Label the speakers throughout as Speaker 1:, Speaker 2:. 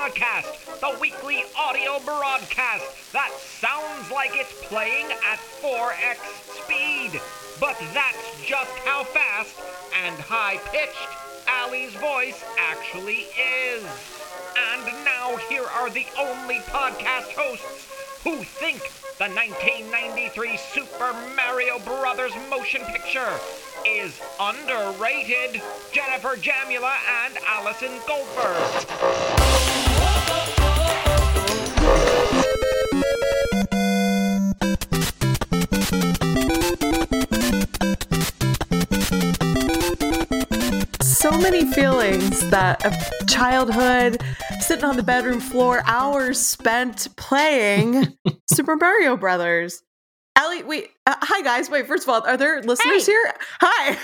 Speaker 1: Podcast, the weekly audio broadcast that sounds like it's playing at 4x speed. But that's just how fast and high pitched Allie's voice actually is. And now here are the only podcast hosts who think the 1993 Super Mario Brothers motion picture is underrated. Jennifer Jamula and Allison Goldberg.
Speaker 2: So many feelings that of childhood, sitting on the bedroom floor, hours spent playing Super Mario Brothers. Allie, wait, uh, hi guys. Wait, first of all, are there listeners
Speaker 3: Hey.
Speaker 2: here? Hi,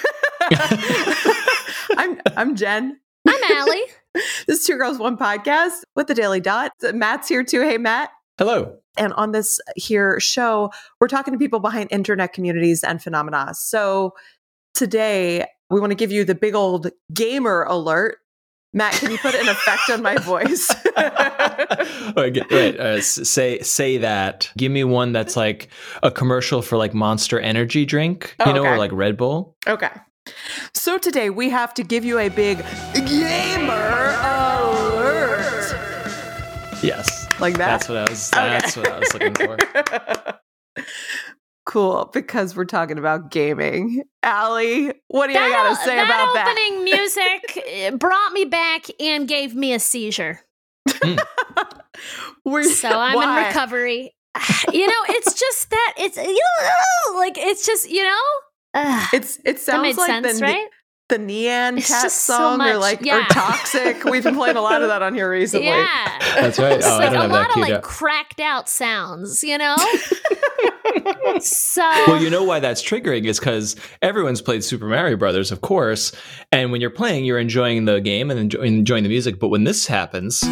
Speaker 2: I'm I'm Jen.
Speaker 3: I'm Allie.
Speaker 2: This is Two Girls One Podcast with the Daily Dot. Matt's here too. Hey, Matt.
Speaker 4: Hello.
Speaker 2: And on this here show, we're talking to people behind internet communities and phenomena. So today, we want to give you the big old gamer alert. Matt, can you put an effect on my voice?
Speaker 4: Get- wait, uh, say say that. Give me one that's like a commercial for like Monster Energy drink, you
Speaker 2: Oh,
Speaker 4: know,
Speaker 2: okay.
Speaker 4: or like Red Bull.
Speaker 2: okay. So today, we have to give you a big gamer alert.
Speaker 4: Yes,
Speaker 2: Like that?
Speaker 4: that's what I was.
Speaker 2: Okay.
Speaker 4: That's what I was looking for.
Speaker 2: cool, because we're talking about gaming. Allie, what do you got to say
Speaker 3: that
Speaker 2: about that?
Speaker 3: opening music eh, brought me back and gave me a seizure.
Speaker 2: Were-
Speaker 3: So I'm
Speaker 2: why?
Speaker 3: in recovery. You know, it's just that it's you like it's just you know. ugh,
Speaker 2: It's it
Speaker 3: that
Speaker 2: sounds
Speaker 3: made
Speaker 2: like
Speaker 3: sense,
Speaker 2: the
Speaker 3: right?
Speaker 2: The neon
Speaker 3: It's
Speaker 2: Cat
Speaker 3: just so
Speaker 2: song or
Speaker 3: much-
Speaker 2: like or. Toxic. We've been playing a lot of that on here recently.
Speaker 3: Yeah.
Speaker 4: That's right.
Speaker 3: It's
Speaker 4: Oh, I
Speaker 3: like a lot of like
Speaker 4: up.
Speaker 3: cracked out sounds, you know? so
Speaker 4: Well, you know why that's triggering is because everyone's played Super Mario Brothers, of course, and when you're playing, you're enjoying the game and enjoy- enjoying the music. But when this happens,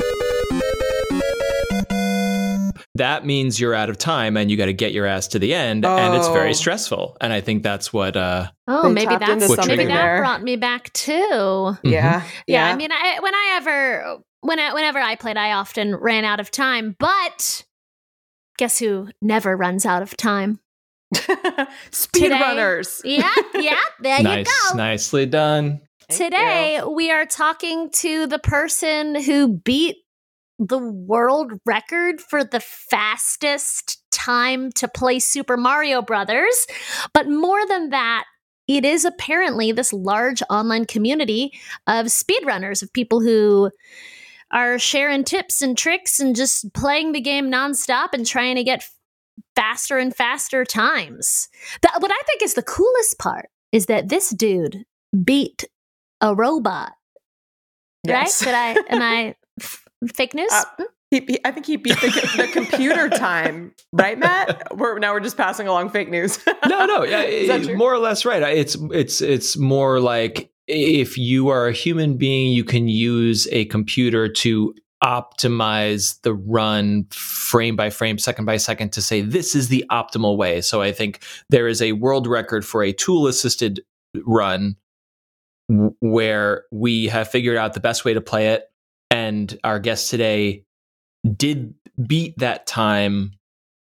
Speaker 4: that means you're out of time and you got to get your ass to the end, and it's
Speaker 2: Oh.
Speaker 4: very stressful. And I think that's what. uh
Speaker 3: Oh,
Speaker 2: They
Speaker 3: maybe
Speaker 2: tapped
Speaker 3: that's
Speaker 2: into
Speaker 3: something
Speaker 4: something
Speaker 3: that
Speaker 2: there.
Speaker 3: brought me back too.
Speaker 4: Mm-hmm.
Speaker 2: Yeah.
Speaker 3: Yeah, I mean, I, when I ever, when I, whenever I played, I often ran out of time. But guess who never runs out of time?
Speaker 2: Speedrunners.
Speaker 3: Yeah, yeah. There
Speaker 4: nice,
Speaker 3: you go.
Speaker 4: nicely done.
Speaker 2: Thank
Speaker 3: Today we are talking to the person who beat the world record for the fastest time to play Super Mario Brothers. But more than that, it is apparently this large online community of speedrunners, of people who are sharing tips and tricks and just playing the game nonstop and trying to get faster and faster times. That, what I think is the coolest part is that this dude beat a robot.
Speaker 2: Yes.
Speaker 3: Right? Did I? Am I fake news?
Speaker 2: Uh, He, he- I think he beat the, the computer time, right, Matt? We're now we're just passing along fake news.
Speaker 4: no, no, yeah,
Speaker 2: Is that true?
Speaker 4: more or less right. It's it's it's more like if you are a human being, you can use a computer to optimize the run frame by frame, second by second to say this is the optimal way. So I think there is a world record for a tool assisted run w- where we have figured out the best way to play it and our guest today did beat that time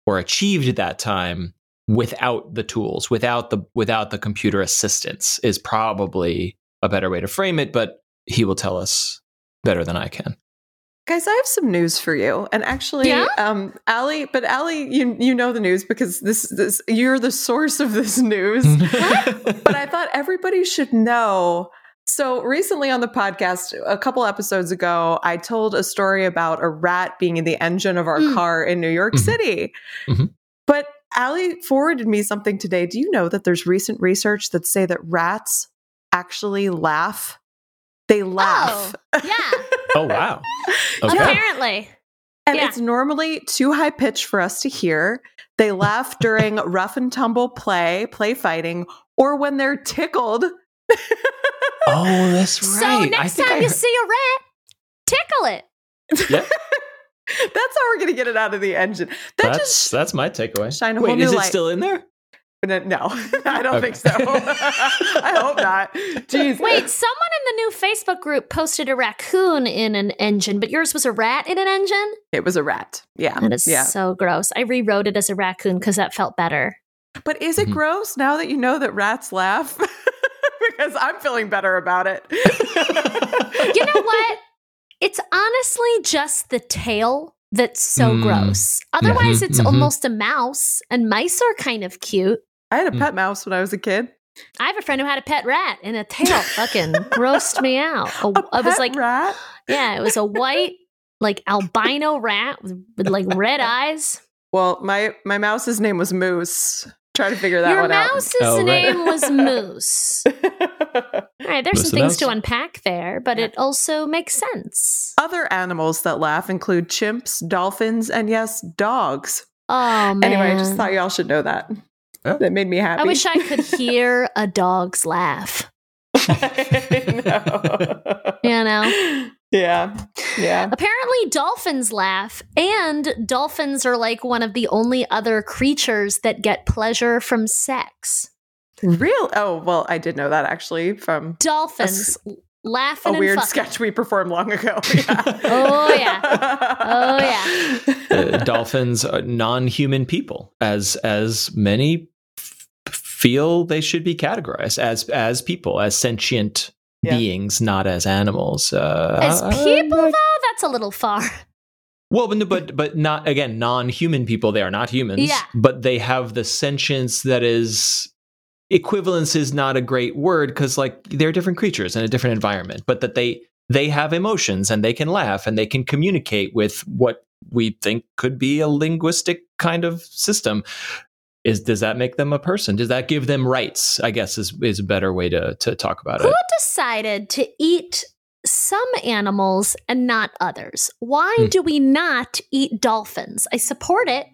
Speaker 4: or achieved that time without the tools without the without the computer assistance is probably a better way to frame it but he will tell us better than i can
Speaker 2: Guys, I have some news for you. And actually,
Speaker 3: Yeah?
Speaker 2: um, Allie, but Allie, you you know the news because this this you're the source of this news. but I thought everybody should know. So recently on the podcast, a couple episodes ago, I told a story about a rat being in the engine of our
Speaker 3: Mm.
Speaker 2: car in New York
Speaker 4: Mhm.
Speaker 2: City.
Speaker 4: Mhm.
Speaker 2: But Allie forwarded me something today. Do you know that there's recent research that say that rats actually laugh? They laugh.
Speaker 3: yeah.
Speaker 4: oh wow okay
Speaker 3: Apparently.
Speaker 2: And
Speaker 3: Yeah.
Speaker 2: it's normally too high pitched for us to hear. They laugh during rough and tumble play, play fighting, or when they're tickled.
Speaker 4: Oh that's right
Speaker 3: So
Speaker 4: I
Speaker 3: next
Speaker 4: think
Speaker 3: time
Speaker 4: I
Speaker 3: you
Speaker 4: heard-
Speaker 3: see a rat, tickle it.
Speaker 4: yeah
Speaker 2: That's how we're going to get it out of the engine. That
Speaker 4: that's
Speaker 2: just
Speaker 4: that's my takeaway
Speaker 2: shine a whole
Speaker 4: wait
Speaker 2: new
Speaker 4: is it
Speaker 2: light.
Speaker 4: still in there
Speaker 2: No, no, I don't think so. I hope not. Jeez.
Speaker 3: Wait, someone in the new Facebook group posted a raccoon in an engine, but yours was a rat in an engine?
Speaker 2: It was a rat. Yeah.
Speaker 3: That is
Speaker 2: yeah.
Speaker 3: so gross. I rewrote it as a raccoon because that felt better.
Speaker 2: But is it
Speaker 4: Mhm.
Speaker 2: gross now that you know that rats laugh? Because I'm feeling better about it.
Speaker 3: You know what? It's honestly just the tail that's so
Speaker 4: Mm.
Speaker 3: gross. Otherwise,
Speaker 4: Mhm,
Speaker 3: it's
Speaker 4: mhm.
Speaker 3: almost a mouse, and mice are kind of cute.
Speaker 2: I had a
Speaker 4: Mm.
Speaker 2: pet mouse when I was a kid.
Speaker 3: I have a friend who had a pet rat, and a tail fucking grossed me out. A-
Speaker 2: A
Speaker 3: I was like,
Speaker 2: rat.
Speaker 3: yeah, it was a white, like albino rat with, with like red eyes.
Speaker 2: Well, my my mouse's name was Moose. Try to figure that
Speaker 3: Your
Speaker 2: one
Speaker 3: mouse's
Speaker 4: Oh, right.
Speaker 3: name was Moose. All right, there's
Speaker 4: Moose
Speaker 3: some
Speaker 4: the
Speaker 3: things to unpack there, but it also makes sense.
Speaker 2: Other animals that laugh include chimps, dolphins, and yes, dogs.
Speaker 3: Oh man!
Speaker 2: Anyway, I just thought y'all should know that.
Speaker 4: Oh.
Speaker 2: That made me happy.
Speaker 3: I wish I could hear a dog's laugh.
Speaker 2: I
Speaker 3: You know.
Speaker 2: Know. Yeah. Yeah.
Speaker 3: Apparently, dolphins laugh, and dolphins are like one of the only other creatures that get pleasure from sex.
Speaker 2: Real? Oh, well, I did know that actually from
Speaker 3: Dolphins
Speaker 2: a
Speaker 3: laughing
Speaker 2: a
Speaker 3: weird fucking.
Speaker 2: sketch we performed long ago. Yeah.
Speaker 3: Oh, yeah. Oh,
Speaker 2: yeah.
Speaker 4: Uh, dolphins are non-human people, as as many f- feel they should be categorized as as people, as sentient
Speaker 2: Yeah.
Speaker 4: beings, not as animals. Uh,
Speaker 3: As
Speaker 4: uh,
Speaker 3: people,
Speaker 4: uh,
Speaker 3: though, that's a little far.
Speaker 4: Well, but but but not again non-human people. They are not humans.
Speaker 3: Yeah.
Speaker 4: But they have the sentience that is equivalence is not a great word because like they're different creatures in a different environment. But that they they have emotions and they can laugh and they can communicate with what we think could be a linguistic kind of system. Is does that make them a person? Does that give them rights? I guess is is a better way to to talk about
Speaker 3: Who
Speaker 4: it.
Speaker 3: Who decided to eat some animals and not others? Why
Speaker 4: Hmm.
Speaker 3: do we not eat dolphins? I support it.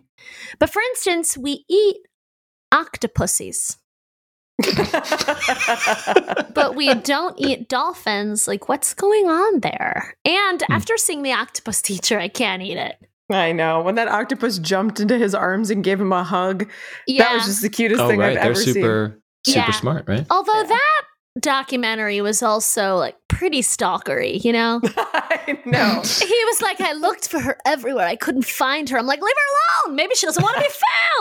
Speaker 3: But for instance, we eat octopuses, but we don't eat dolphins. Like, what's going on there? And
Speaker 4: Hmm.
Speaker 3: after seeing the octopus teacher, I can't eat it.
Speaker 2: I know. When that octopus jumped into his arms and gave him a hug,
Speaker 3: Yeah.
Speaker 2: that was just the cutest
Speaker 4: Oh
Speaker 2: thing
Speaker 4: right,
Speaker 2: I've
Speaker 4: they're
Speaker 2: ever seen.
Speaker 4: super super
Speaker 3: Yeah.
Speaker 4: smart, right?
Speaker 3: Although
Speaker 2: Yeah.
Speaker 3: that documentary was also like pretty stalkery, you know?
Speaker 2: I know.
Speaker 3: he was like, I looked for her everywhere. I couldn't find her. I'm like, leave her alone. Maybe she doesn't want to be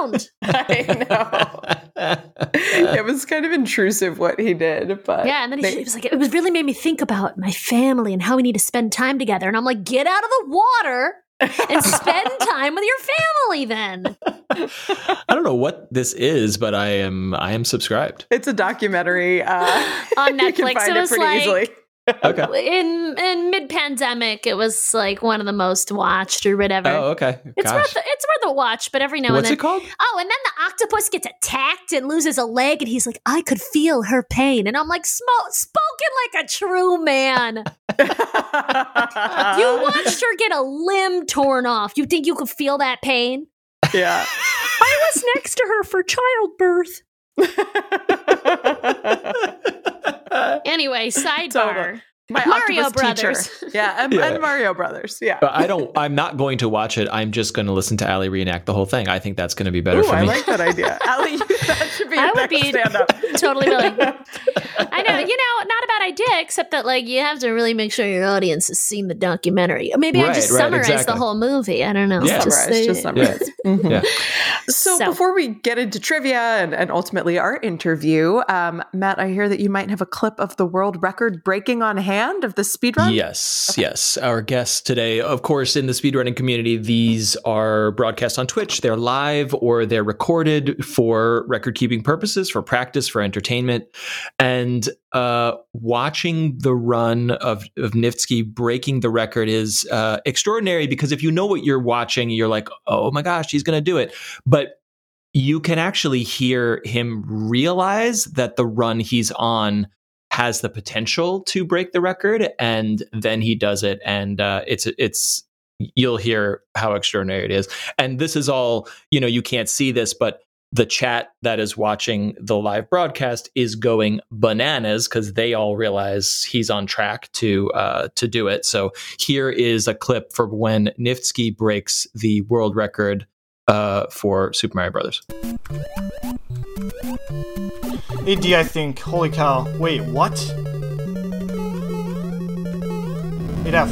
Speaker 3: found.
Speaker 2: I know. it was kind of intrusive what he did, but
Speaker 3: Yeah, and then he,
Speaker 2: they-
Speaker 3: he was like, it was really made me think about my family and how we need to spend time together. And I'm like, get out of the water and spend time with your family then.
Speaker 4: I don't know what this is, but I am I am subscribed.
Speaker 2: it's a documentary uh,
Speaker 3: On
Speaker 2: You can
Speaker 3: Netflix,
Speaker 2: find
Speaker 3: it
Speaker 2: it
Speaker 3: was
Speaker 2: pretty
Speaker 3: like
Speaker 2: easily.
Speaker 4: Okay.
Speaker 3: in in mid pandemic, it was like one of the most watched or whatever.
Speaker 4: Oh, okay.
Speaker 3: It's worth it's worth a watch, but every now
Speaker 4: What's
Speaker 3: and
Speaker 4: it
Speaker 3: then.
Speaker 4: called?
Speaker 3: Oh, and then the octopus gets attacked and loses a leg, and he's like, "I could feel her pain," and I'm like, "Smo- "Spoken like a true man." You watched her get a limb torn off. You think you could feel that pain?
Speaker 2: yeah.
Speaker 3: I was next to her for childbirth. Anyway, sidebar.
Speaker 2: Totally. My
Speaker 3: Mario
Speaker 2: octopus
Speaker 3: Brothers.
Speaker 2: teacher. Yeah and,
Speaker 4: Yeah.
Speaker 2: and Mario Brothers. Yeah.
Speaker 4: But I don't. I'm not going to watch it. I'm just going to listen to Allie reenact the whole thing. I think that's going to be better
Speaker 2: Ooh,
Speaker 4: for me.
Speaker 2: I like that idea. Allie, you- that should be
Speaker 3: I
Speaker 2: your
Speaker 3: would be
Speaker 2: stand-up.
Speaker 3: totally willing. I know, you know, not a bad idea, except that like you have to really make sure your audience has seen the documentary. Or maybe I just
Speaker 4: right,
Speaker 3: summarize the whole movie. I don't know.
Speaker 4: Yeah.
Speaker 3: Just
Speaker 2: Summarize,
Speaker 3: say-
Speaker 2: just summarize. Mhm.
Speaker 4: Yeah.
Speaker 2: So,
Speaker 3: So-
Speaker 2: before we get into trivia and, and ultimately our interview, um, Matt, I hear that you might have a clip of the world record breaking on hand of the speedrun.
Speaker 4: Yes, yes. Our guests today, of course, in the speedrunning community, these are broadcast on Twitch. They're live or they're recorded for record keeping purposes, for practice, for entertainment. And uh, watching the run of, of Niftski breaking the record is uh, extraordinary because if you know what you're watching, you're like, oh my gosh, he's going to do it. But you can actually hear him realize that the run he's on has the potential to break the record, and then he does it, and uh, it's it's you'll hear how extraordinary it is. And this is all you know. You can't see this, but the chat that is watching the live broadcast is going bananas because they all realize he's on track to uh, to do it. So here is a clip for when Niftski breaks the world record uh, for Super Mario Brothers.
Speaker 5: AD, I think. Holy cow. Wait, what? 8F.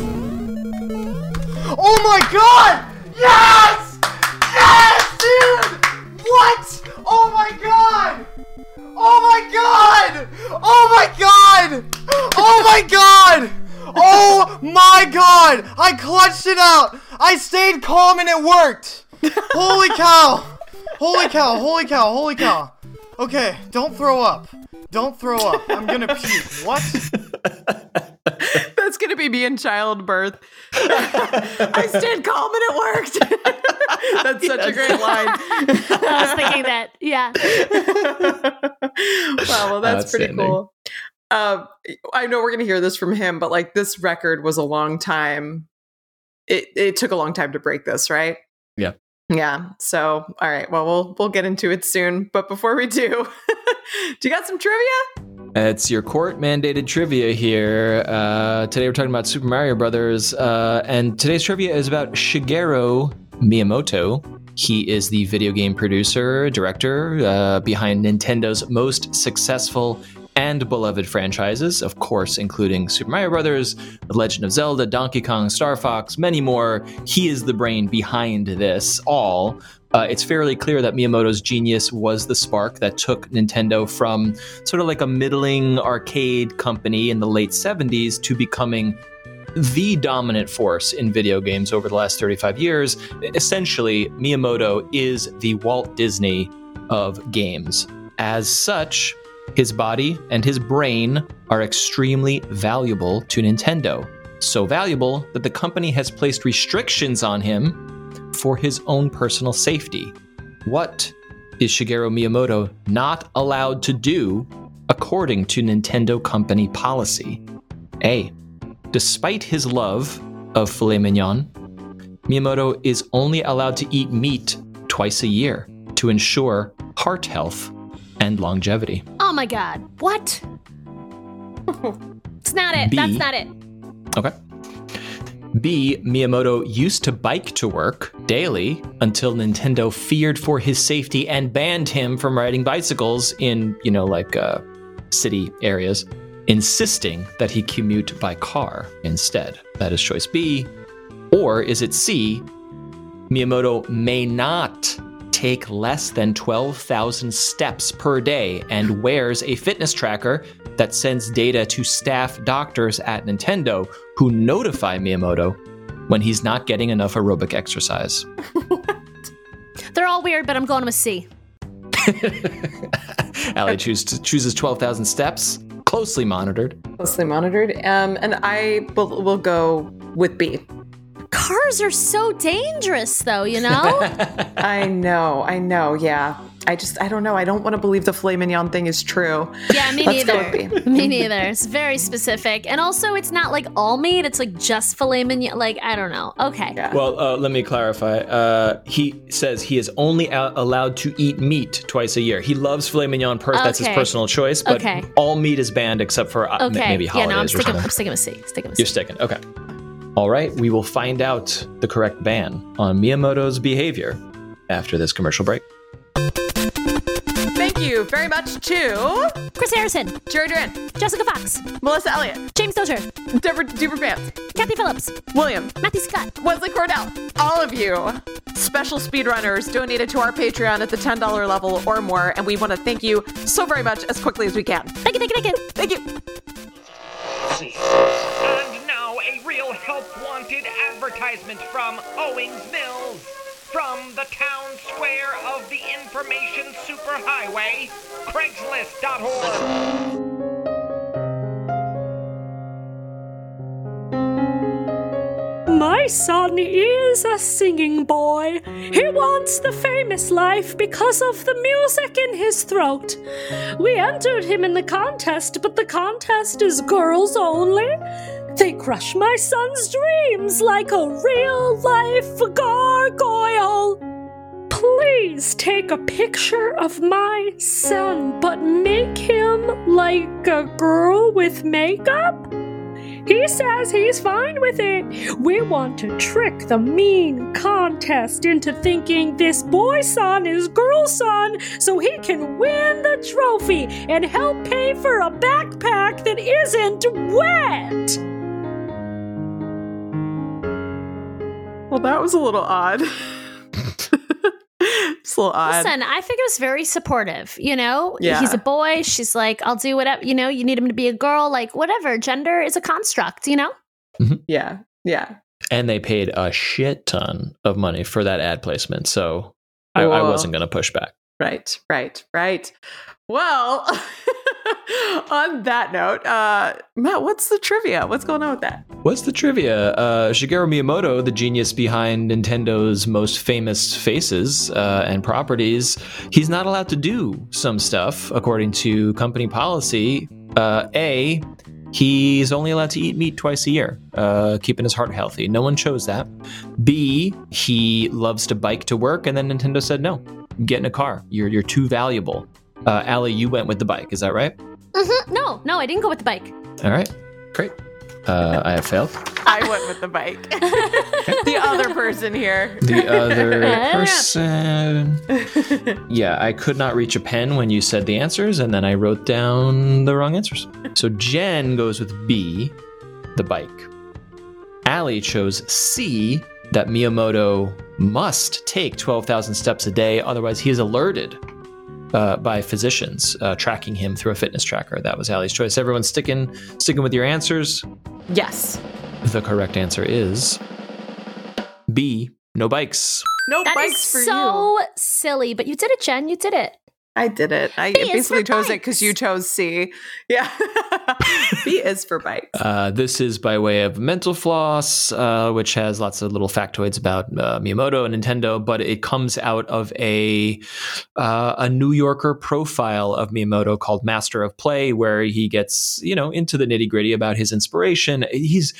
Speaker 5: Oh my god! Yes! Yes, dude! What? Oh my god! Oh my god! Oh my god! Oh my god! Oh my god! I clutched it out! I stayed calm and it worked! Holy cow! Holy cow, holy cow, holy cow. Okay, don't throw up. Don't throw up. I'm gonna puke. What?
Speaker 2: That's gonna be me in childbirth. I stayed calm and it worked. That's such a great line.
Speaker 3: I was thinking that. Yeah.
Speaker 2: wow, well, that's pretty cool. Um, I know we're gonna hear this from him, but like this record was a long time. It it took a long time to break this, right?
Speaker 4: Yeah.
Speaker 2: So, all right. Well, we'll we'll get into it soon. But before we do, do you got some trivia?
Speaker 4: It's your court mandated trivia here. Uh, today we're talking about Super Mario Brothers, uh, and today's trivia is about Shigeru Miyamoto. He is the video game producer, director uh, behind Nintendo's most successful and beloved franchises, of course, including Super Mario Brothers, The Legend of Zelda, Donkey Kong, Star Fox, many more. He is the brain behind this all. Uh, it's fairly clear that Miyamoto's genius was the spark that took Nintendo from sort of like a middling arcade company in the late 70s to becoming the dominant force in video games over the last 35 years. Essentially, Miyamoto is the Walt Disney of games. As such, his body and his brain are extremely valuable to Nintendo. So valuable that the company has placed restrictions on him for his own personal safety. What is Shigeru Miyamoto not allowed to do according to Nintendo company policy? A. Despite his love of filet mignon, Miyamoto is only allowed to eat meat twice a year to ensure heart health and longevity.
Speaker 3: Oh my god. What? it's not it.
Speaker 4: B.
Speaker 3: That's not it.
Speaker 4: Okay. B. Miyamoto used to bike to work daily until Nintendo feared for his safety and banned him from riding bicycles in, you know, like uh, city areas, insisting that he commute by car instead. That is choice B. Or is it C? Miyamoto may not take less than 12,000 steps per day and wears a fitness tracker that sends data to staff doctors at Nintendo who notify Miyamoto when he's not getting enough aerobic exercise.
Speaker 3: They're all weird, but I'm going with C.
Speaker 4: Allie choose, chooses 12,000 steps, closely monitored.
Speaker 2: Closely monitored. Um, and I will, will go with B.
Speaker 3: Cars are so dangerous, though, you know?
Speaker 2: I know, I know. Yeah, I just, I don't know. I don't want to believe the filet mignon thing is true.
Speaker 3: yeah, me
Speaker 2: Let's
Speaker 3: neither. me neither. It's very specific. And also, it's not like all meat, it's like just filet mignon. Like, I don't know. Okay.
Speaker 2: Yeah.
Speaker 4: Well, uh, let me clarify. Uh, he says he is only a- allowed to eat meat twice a year. He loves filet mignon. Per- That's his personal choice, but
Speaker 3: Okay.
Speaker 4: all meat is banned except for uh, m-
Speaker 3: Okay.
Speaker 4: maybe
Speaker 3: yeah, no, I'm sticking,
Speaker 4: something.
Speaker 3: I'm sticking with C. Sticking with
Speaker 4: You're sticking. Okay. All right. We will find out the correct ban on Miyamoto's behavior after this commercial break.
Speaker 2: Thank you very much to
Speaker 3: Chris Harrison,
Speaker 2: Jerry Duran,
Speaker 3: Jessica Fox,
Speaker 2: Melissa Elliott,
Speaker 3: James Dozier,
Speaker 2: Deborah Duper Pants,
Speaker 3: Kathy Phillips,
Speaker 2: William,
Speaker 3: Matthew Scott.
Speaker 2: Wesley Cordell, all of you special speedrunners donated to our Patreon at the $10 level or more, and we want to thank you so very much as quickly as we can.
Speaker 3: Thank you, thank you, thank you.
Speaker 2: Thank you.
Speaker 1: Help wanted advertisement from Owings Mills. From the town square of the information superhighway, Craigslist.org.
Speaker 6: My son is a singing boy. He wants the famous life because of the music in his throat. We entered him in the contest, but the contest is girls only. They crush my son's dreams like a real life gargoyle. Please take a picture of my son, but make him like a girl with makeup. He says he's fine with it. We want to trick the mean contest into thinking this boy son is girl son so he can win the trophy and help pay for a backpack that isn't wet.
Speaker 2: Well, that was a little odd. it's a little odd.
Speaker 3: Listen, I think it was very supportive. You know,
Speaker 2: Yeah.
Speaker 3: he's a boy. She's like, I'll do whatever. You know, you need him to be a girl. Like, whatever. Gender is a construct. You know. Mm-hmm.
Speaker 2: Yeah, yeah.
Speaker 4: and they paid a shit ton of money for that ad placement. So I, I wasn't going to push back.
Speaker 2: Right, right, right. Well, on that note, uh, Matt, what's the trivia? What's going on with that?
Speaker 4: What's the trivia? Uh, Shigeru Miyamoto, the genius behind Nintendo's most famous faces uh, and properties, he's not allowed to do some stuff according to company policy. Uh, a, he's only allowed to eat meat twice a year, uh, keeping his heart healthy. No one chose that. B, he loves to bike to work, and then Nintendo said no. Get in a car. You're you're too valuable. Uh, Allie, you went with the bike. Is that right?
Speaker 3: Mhm. No, no, I didn't go with the bike.
Speaker 4: All right, great. Uh, I have failed.
Speaker 2: I went with the bike. the other person here.
Speaker 4: The other person. Yeah, I could not reach a pen when you said the answers, and then I wrote down the wrong answers. So Jen goes with B, the bike. Allie chose C, that Miyamoto must take 12,000 steps a day, otherwise, he is alerted uh, by physicians uh, tracking him through a fitness tracker. That was Allie's choice. Everyone sticking, sticking with your answers.
Speaker 2: yes.
Speaker 4: The correct answer is B, no bikes.
Speaker 2: No
Speaker 3: That is
Speaker 2: bikes for
Speaker 3: so
Speaker 2: you.
Speaker 3: silly, but you did it, Jen. You did it.
Speaker 2: I did it. I
Speaker 3: B
Speaker 2: basically
Speaker 3: for
Speaker 2: chose it because you chose C. Yeah. B is for bikes.
Speaker 4: Uh, this is by way of Mental Floss, uh, which has lots of little factoids about uh, Miyamoto and Nintendo, but it comes out of a uh, a New Yorker profile of Miyamoto called Master of Play, where he gets you know into the nitty gritty about his inspiration. He's,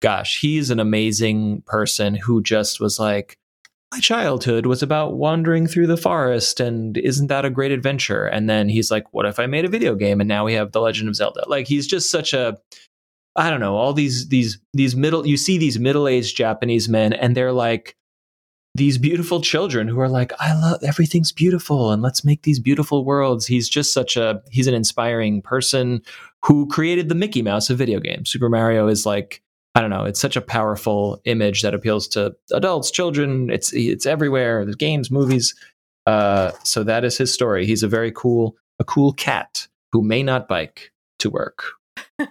Speaker 4: gosh, he's an amazing person who just was like. My childhood was about wandering through the forest, and isn't that a great adventure? And then he's like, "What if I made a video game?" And now we have The Legend of Zelda. Like he's just such a I don't know, all these these these middle you see these middle-aged Japanese men and they're like these beautiful children who are like I love everything's beautiful and let's make these beautiful worlds. He's just such a he's an inspiring person who created the Mickey Mouse of video games. Super Mario is like I don't know, it's such a powerful image that appeals to adults, children, it's it's everywhere, there's games, movies. Uh so that is his story. He's a very cool a cool cat who may not bike to work.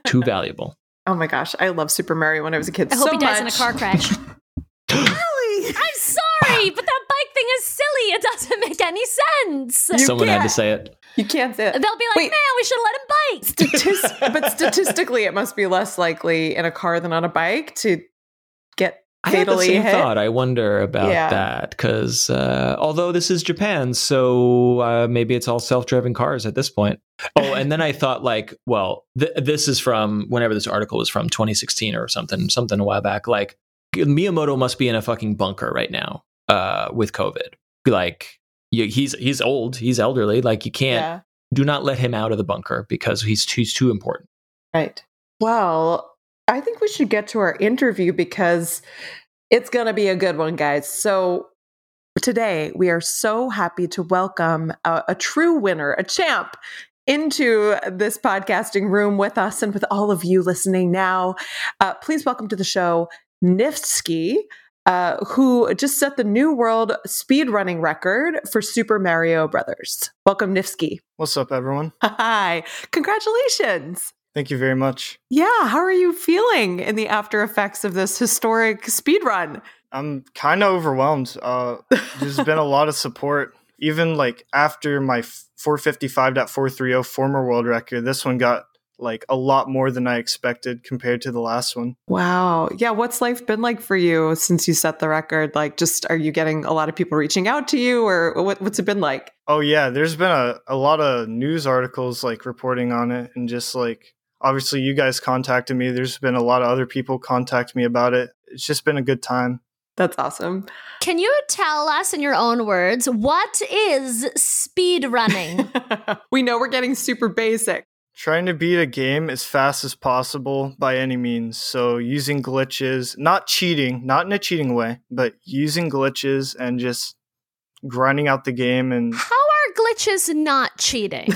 Speaker 4: Too valuable.
Speaker 2: Oh my gosh. I love Super Mario when I was a kid
Speaker 3: I hope
Speaker 2: so
Speaker 3: he dies in a car crash.
Speaker 2: Allie!
Speaker 3: I'm sorry, but that bike thing is silly. It doesn't make any sense.
Speaker 2: You
Speaker 4: Someone had to say it.
Speaker 2: You can't say it.
Speaker 3: They'll be like,
Speaker 2: Wait.
Speaker 3: man, we should have let him bike.
Speaker 2: Statist- but statistically, it must be less likely in a car than on a bike to get
Speaker 4: I had the
Speaker 2: fatally
Speaker 4: same
Speaker 2: hit.
Speaker 4: thought. I wonder about
Speaker 2: Yeah.
Speaker 4: that because uh, although this is Japan, so uh, maybe it's all self-driving cars at this point. Oh, and then I thought like, well, th- this is from whenever this article was from, 2016 or something, something a while back. Like Miyamoto must be in a fucking bunker right now uh, with COVID. Like you, he's he's old, he's elderly. Like you can't
Speaker 2: Yeah.
Speaker 4: do not let him out of the bunker because he's he's too important.
Speaker 2: Right. Well, I think we should get to our interview because it's going to be a good one, guys. So, today we are so happy to welcome a, a true winner, a champ, into this podcasting room with us and with all of you listening now. Uh, please welcome to the show Niftski. Uh, who just set the new world speedrunning record for Super Mario Brothers? Welcome, Niftski.
Speaker 5: What's up, everyone?
Speaker 2: Hi, congratulations.
Speaker 5: Thank you very much.
Speaker 2: Yeah, how are you feeling in the after effects of this historic speed run?
Speaker 5: I'm kind of overwhelmed. Uh, there's been a lot of support. Even like after my 455.430 former world record, this one got like a lot more than I expected compared to the last one.
Speaker 2: Wow. Yeah, what's life been like for you since you set the record? Like just are you getting a lot of people reaching out to you or what, what's it been like?
Speaker 5: Oh yeah, there's been a, a lot of news articles like reporting on it and just like obviously you guys contacted me. There's been a lot of other people contact me about it. It's just been a good time.
Speaker 2: That's awesome.
Speaker 3: Can you tell us in your own words what is speed running?
Speaker 2: we know we're getting super basic.
Speaker 5: Trying to beat a game as fast as possible by any means. So using glitches, not cheating, not in a cheating way, but using glitches and just grinding out the game and
Speaker 3: How are glitches not cheating?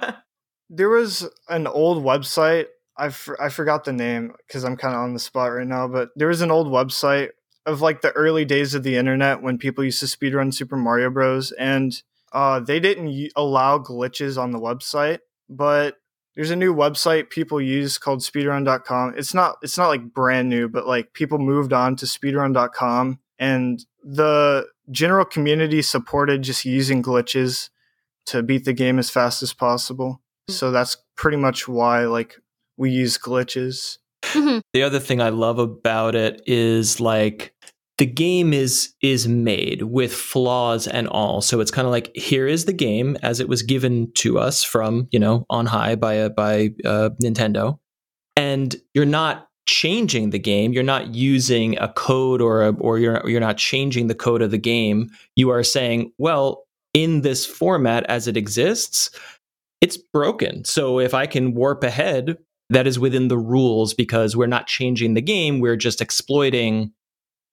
Speaker 5: there was an old website I I forgot the name because i'm kind of on the spot right now but there was an old website of like the early days of the internet when people used to speedrun super mario bros and uh, they didn't y- allow glitches on the website but there's a new website people use called speedrun.com it's not it's not like brand new but like people moved on to speedrun.com and the general community supported just using glitches to beat the game as fast as possible so that's pretty much why like we use glitches.
Speaker 3: Mhm.
Speaker 4: the other thing I love about it is like the game is is made with flaws and all. So it's kind of like here is the game as it was given to us from you know on high by a, by uh, Nintendo, and you're not changing the game. You're not using a code or a, or you're you're not changing the code of the game. You are saying, well, in this format as it exists, it's broken. So if I can warp ahead that is within the rules because we're not changing the game we're just exploiting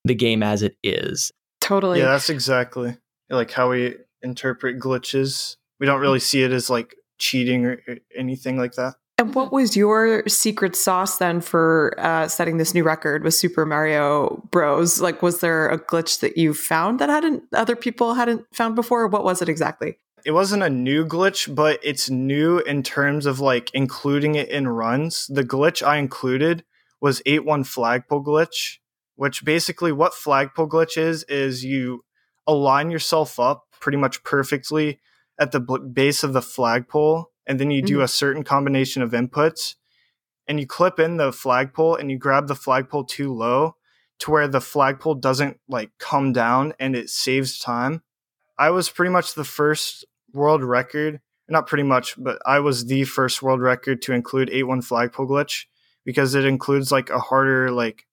Speaker 4: the game as it is
Speaker 2: totally.
Speaker 5: Yeah, that's exactly like how we interpret glitches. We don't really see it as like cheating or or anything like that.
Speaker 2: And what was your secret sauce then for uh, setting this new record with Super Mario Bros? Like, was there a glitch that you found that hadn't other people hadn't found before? What was it exactly?
Speaker 5: It wasn't a new glitch, but it's new in terms of like including it in runs. The glitch I included was 8 1 flagpole glitch, which basically what flagpole glitch is, is you align yourself up pretty much perfectly at the b- base of the flagpole, and then you do mm-hmm. a certain combination of inputs, and you clip in the flagpole and you grab the flagpole too low to where the flagpole doesn't like come down and it saves time. I was pretty much the first world record, not pretty much, but I was the first world record to include 8-1 flagpole glitch because it includes like a harder like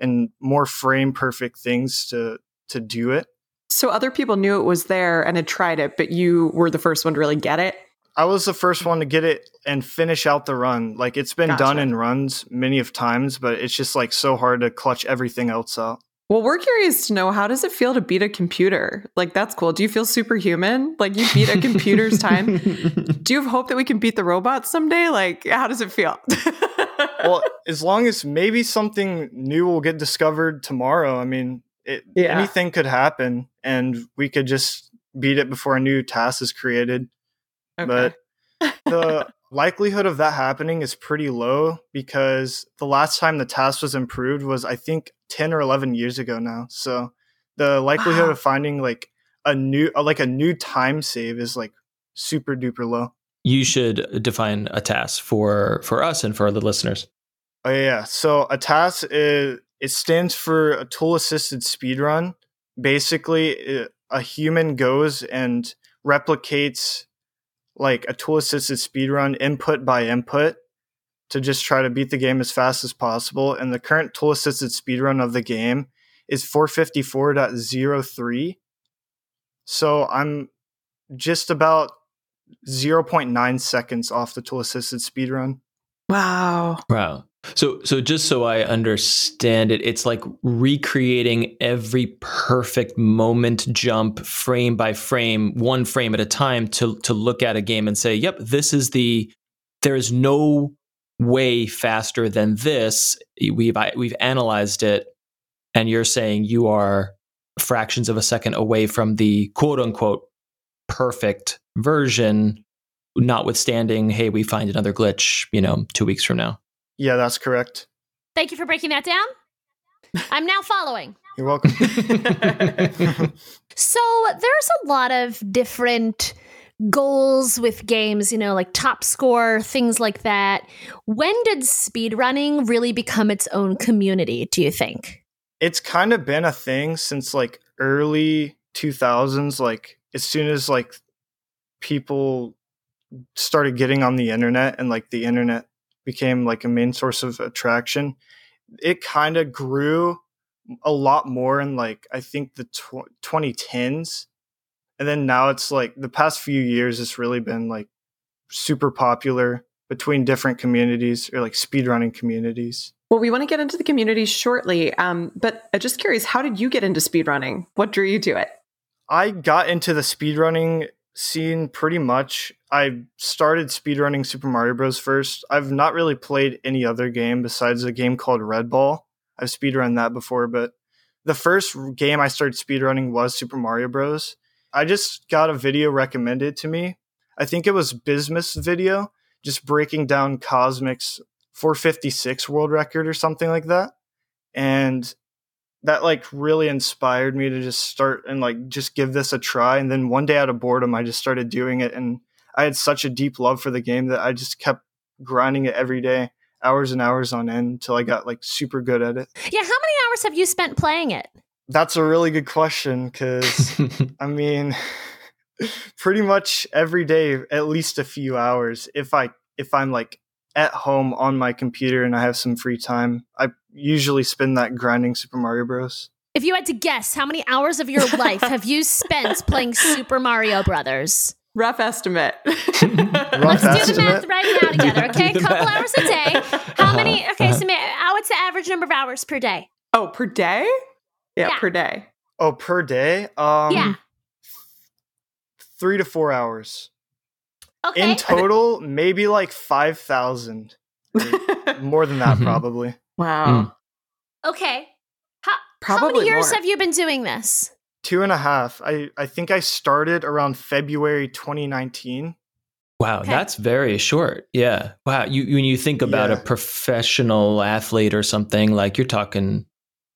Speaker 5: and more frame perfect things to to do it.
Speaker 2: So other people knew it was there and had tried it, but you were the first one to really get it.
Speaker 5: I was the first one to get it and finish out the run. Like it's been done
Speaker 2: Gotcha.
Speaker 5: in runs many of times, but it's just like so hard to clutch everything else out.
Speaker 2: Well, we're curious to know how does it feel to beat a computer? Like that's cool. Do you feel superhuman? Like you beat a computer's time? Do you have hope that we can beat the robots someday? Like how does it feel?
Speaker 5: well, as long as maybe something new will get discovered tomorrow. I mean, it,
Speaker 2: Yeah.
Speaker 5: anything could happen, and we could just beat it before a new TAS is created. But the likelihood of that happening is pretty low because the last time the TAS was improved was, I think, ten or eleven years ago now. So the likelihood
Speaker 2: Wow.
Speaker 5: of finding like a new, like a new time save is like super duper low.
Speaker 4: You should define a TAS for for us and for the listeners
Speaker 5: Oh yeah. So a TAS is it stands for a tool assisted speedrun. Basically, a human goes and replicates like a tool assisted speedrun input by input to just try to beat the game as fast as possible. And the current tool assisted speedrun of the game is 454.03. So I'm just about 0.9 seconds off the tool assisted speedrun.
Speaker 2: wow.
Speaker 4: wow so so just so i understand it it's like recreating every perfect moment jump frame by frame one frame at a time to to look at a game and say yep this is the there is no way faster than this we've we've analyzed it and you're saying you are fractions of a second away from the quote unquote perfect version notwithstanding hey we find another glitch you know 2 weeks from now
Speaker 5: Yeah, that's correct.
Speaker 3: Thank you for breaking that down. I'm now following.
Speaker 5: You're welcome.
Speaker 3: So there's a lot of different goals with games, you know, like top score, things like that. When did speedrunning really become its own community, do you think?
Speaker 5: it's kind of been a thing since like early 2000s like as soon as like people started getting on the internet and like the internet became like a main source of attraction it kind of grew a lot more in like i think the tw- 2010s and then now it's like the past few years it's really been like super popular between different communities or like speedrunning communities.
Speaker 2: Well, we want to get into the community shortly, um, but uh, just curious, how did you get into speedrunning? What drew you to it?
Speaker 5: I got into the speedrunning scene pretty much. I started speedrunning Super Mario Bros. first. I've not really played any other game besides a game called Red Ball. I've speedrun that before, but the first game I started speedrunning was Super Mario Bros. I just got a video recommended to me. I think it was Bismuth's video, just breaking down Kosmic's 456 world record or something like that. And that like really inspired me to just start and like just give this a try. And then one day out of boredom, I just started doing it. And I had such a deep love for the game that I just kept grinding it every day, hours and hours on end until I got like super good at it.
Speaker 3: Yeah, how many hours have you spent playing it?
Speaker 5: That's a really good question because I mean, pretty much every day, at least a few hours. If I if I'm like at home on my computer and I have some free time, I usually spend that grinding Super Mario Bros.
Speaker 3: If you had to guess, how many hours of your life have you spent playing Super Mario Brothers?
Speaker 2: Rough estimate.
Speaker 5: Rough
Speaker 3: Let's do the math right now together, okay? A couple
Speaker 4: math.
Speaker 3: hours a day. How many? Okay, so ma- uh, what's the average number of hours per day?
Speaker 2: oh, per day? Yeah,
Speaker 3: Yeah.
Speaker 2: per day.
Speaker 5: Oh, per day? Um,
Speaker 3: Yeah.
Speaker 5: three to four hours
Speaker 3: Okay.
Speaker 5: in total. Maybe like five thousand, more than that
Speaker 4: Mhm.
Speaker 5: probably.
Speaker 2: Wow.
Speaker 3: okay. How, how many years
Speaker 2: more.
Speaker 3: have you been doing this?
Speaker 5: Two and a half. I I think I started around February 2019.
Speaker 4: Wow,
Speaker 3: Okay.
Speaker 4: that's very short. Yeah. Wow. You when you think about a professional athlete or something, like you're talking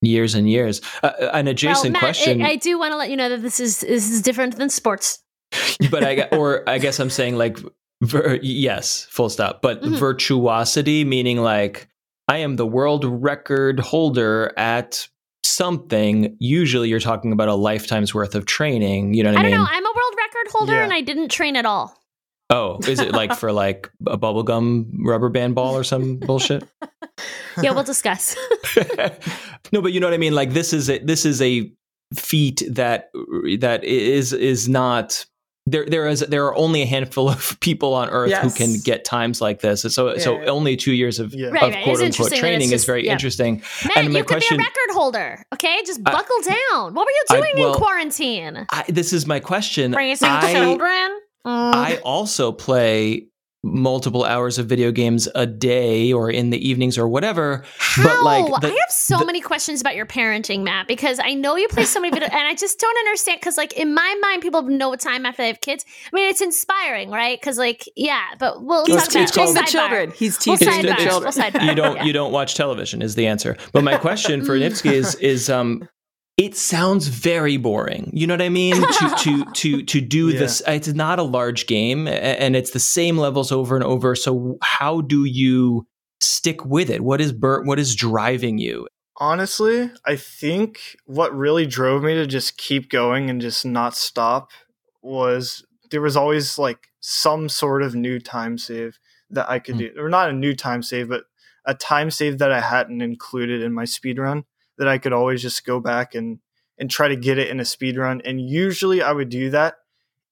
Speaker 4: years and years. Uh, an adjacent
Speaker 3: well, Matt,
Speaker 4: question,
Speaker 3: I, I do want to let you know that this is this is different than sports.
Speaker 4: but I or I guess I'm saying like ver- yes, full stop. But
Speaker 3: Mhm.
Speaker 4: virtuosity meaning like I am the world record holder at something. Usually, you're talking about a lifetime's worth of training. You know what I,
Speaker 3: I don't
Speaker 4: mean?
Speaker 3: know. I'm a world record holder
Speaker 5: Yeah.
Speaker 3: and I didn't train at all.
Speaker 4: oh, is it like for like a bubblegum rubber band ball or some bullshit?
Speaker 3: Yeah, we'll discuss.
Speaker 4: no, but you know what I mean. Like this is a, this is a feat that that is is not there. There is there are only a handful of people on Earth who can get times like this. So so
Speaker 2: Yeah.
Speaker 4: only two years of,
Speaker 5: Yeah.
Speaker 4: Of
Speaker 3: right. It's
Speaker 4: quote unquote training
Speaker 3: it's
Speaker 4: is very
Speaker 3: yeah.
Speaker 4: interesting.
Speaker 3: Man,
Speaker 4: And my
Speaker 3: you could
Speaker 4: question-
Speaker 3: be a record holder. Okay, just
Speaker 4: I-
Speaker 3: buckle down. What were you
Speaker 4: I-
Speaker 3: doing
Speaker 4: well,
Speaker 3: in quarantine?
Speaker 4: I, this is my question.
Speaker 3: Raising
Speaker 4: I,
Speaker 3: children. Mm.
Speaker 4: I also play multiple hours of video games a day or in the evenings or whatever.
Speaker 3: How?
Speaker 4: But like the-
Speaker 3: I have so
Speaker 4: the-
Speaker 3: many questions about your parenting, Matt, because I know you play so many video, and I just don't understand. Because, like, in my mind, people know what time after they have kids. I mean, it's inspiring, right? Because, like, yeah, but we'll
Speaker 2: He's
Speaker 3: talk about
Speaker 4: it's
Speaker 3: it. We'll
Speaker 2: teaching the
Speaker 4: called-
Speaker 3: sidebar.
Speaker 2: children. He's
Speaker 3: We'll
Speaker 2: teaching the children.
Speaker 3: We'll
Speaker 4: you don't
Speaker 3: Yeah.
Speaker 4: you don't watch television is the answer. But my question for Nipsky is is um it sounds very boring. You know what I mean? to to to to do
Speaker 5: Yeah.
Speaker 4: this it's not a large game and it's the same levels over and over. So how do you stick with it? What is Bert what is driving you?
Speaker 5: Honestly, I think what really drove me to just keep going and just not stop was there was always like some sort of new time save that I could
Speaker 4: Hmm.
Speaker 5: do. Or not a new time save, but a time save that I hadn't included in my speed run that I could always just go back and and try to get it in a speed run. And usually I would do that.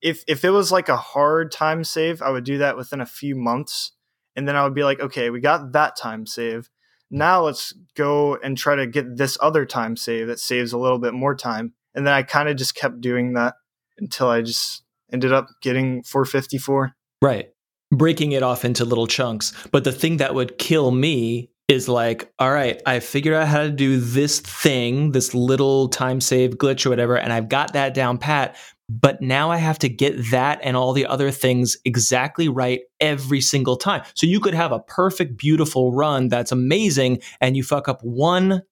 Speaker 5: If if it was like a hard time save, I would do that within a few months. And then I would be like, okay, we got that time save now let's go and try to get this other time save that saves a little bit more time. And then I kind of just kept doing that until I just ended up getting 454.
Speaker 4: Right. Breaking it off into little chunks. But the thing that would kill me is like, all right, I figured out how to do this thing, this little time save glitch or whatever, and I've got that down pat. But now I have to get that and all the other things exactly right every single time. So you could have a perfect, beautiful run that's amazing, and you fuck up one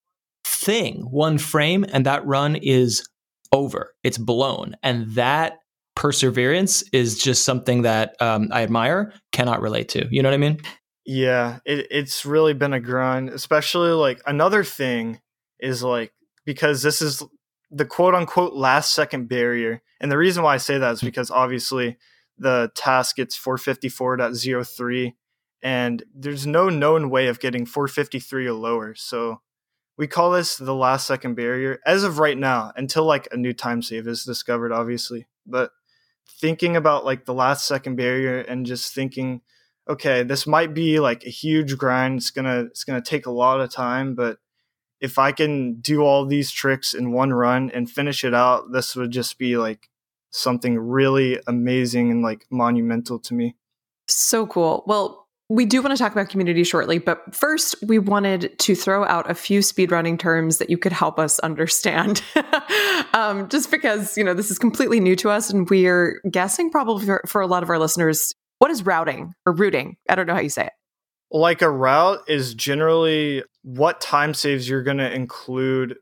Speaker 4: thing, one frame, and that run is over. It's blown. And that perseverance is just something that um, I admire, cannot relate to. You know what I mean?
Speaker 5: Yeah, it, it's really been a grind, especially like another thing is like because this is the quote unquote last second barrier. And the reason why I say that is hmm. because obviously the TAS gets 454.03 and there's no known way of getting 453 or lower. So we call this the last second barrier as of right now until like a new time save is discovered obviously. But thinking about like the last second barrier and just thinking okay, this might be like a huge grind. It's gonna it's gonna take a lot of time, but if I can do all these tricks in one run and finish it out, this would just be like something really amazing and like monumental to me.
Speaker 2: So cool. Well, we do want to talk about community shortly, but first, we wanted to throw out a few speedrunning terms that you could help us understand. um, just because, you know, this is completely new to us, and we're guessing probably for, for a lot of our listeners, what is routing or routing? I don't know how you say it.
Speaker 5: Like a route is generally what time saves you're going to include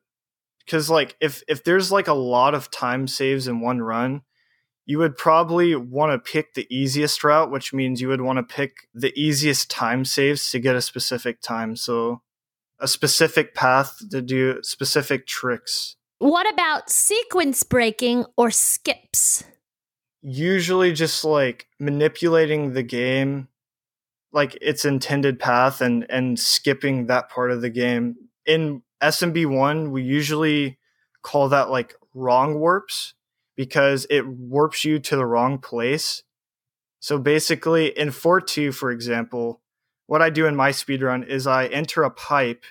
Speaker 5: cuz like if if there's like a lot of time saves in one run, you would probably want to pick the easiest route, which means you would want to pick the easiest time saves to get a specific time. So a specific path to do specific tricks.
Speaker 3: What about sequence breaking or skips?
Speaker 5: Usually just like manipulating the game like its intended path and and skipping that part of the game. In SMB1, we usually call that like wrong warps because it warps you to the wrong place. So basically, in 4.2, for example, what I do in my speedrun is I enter a pipe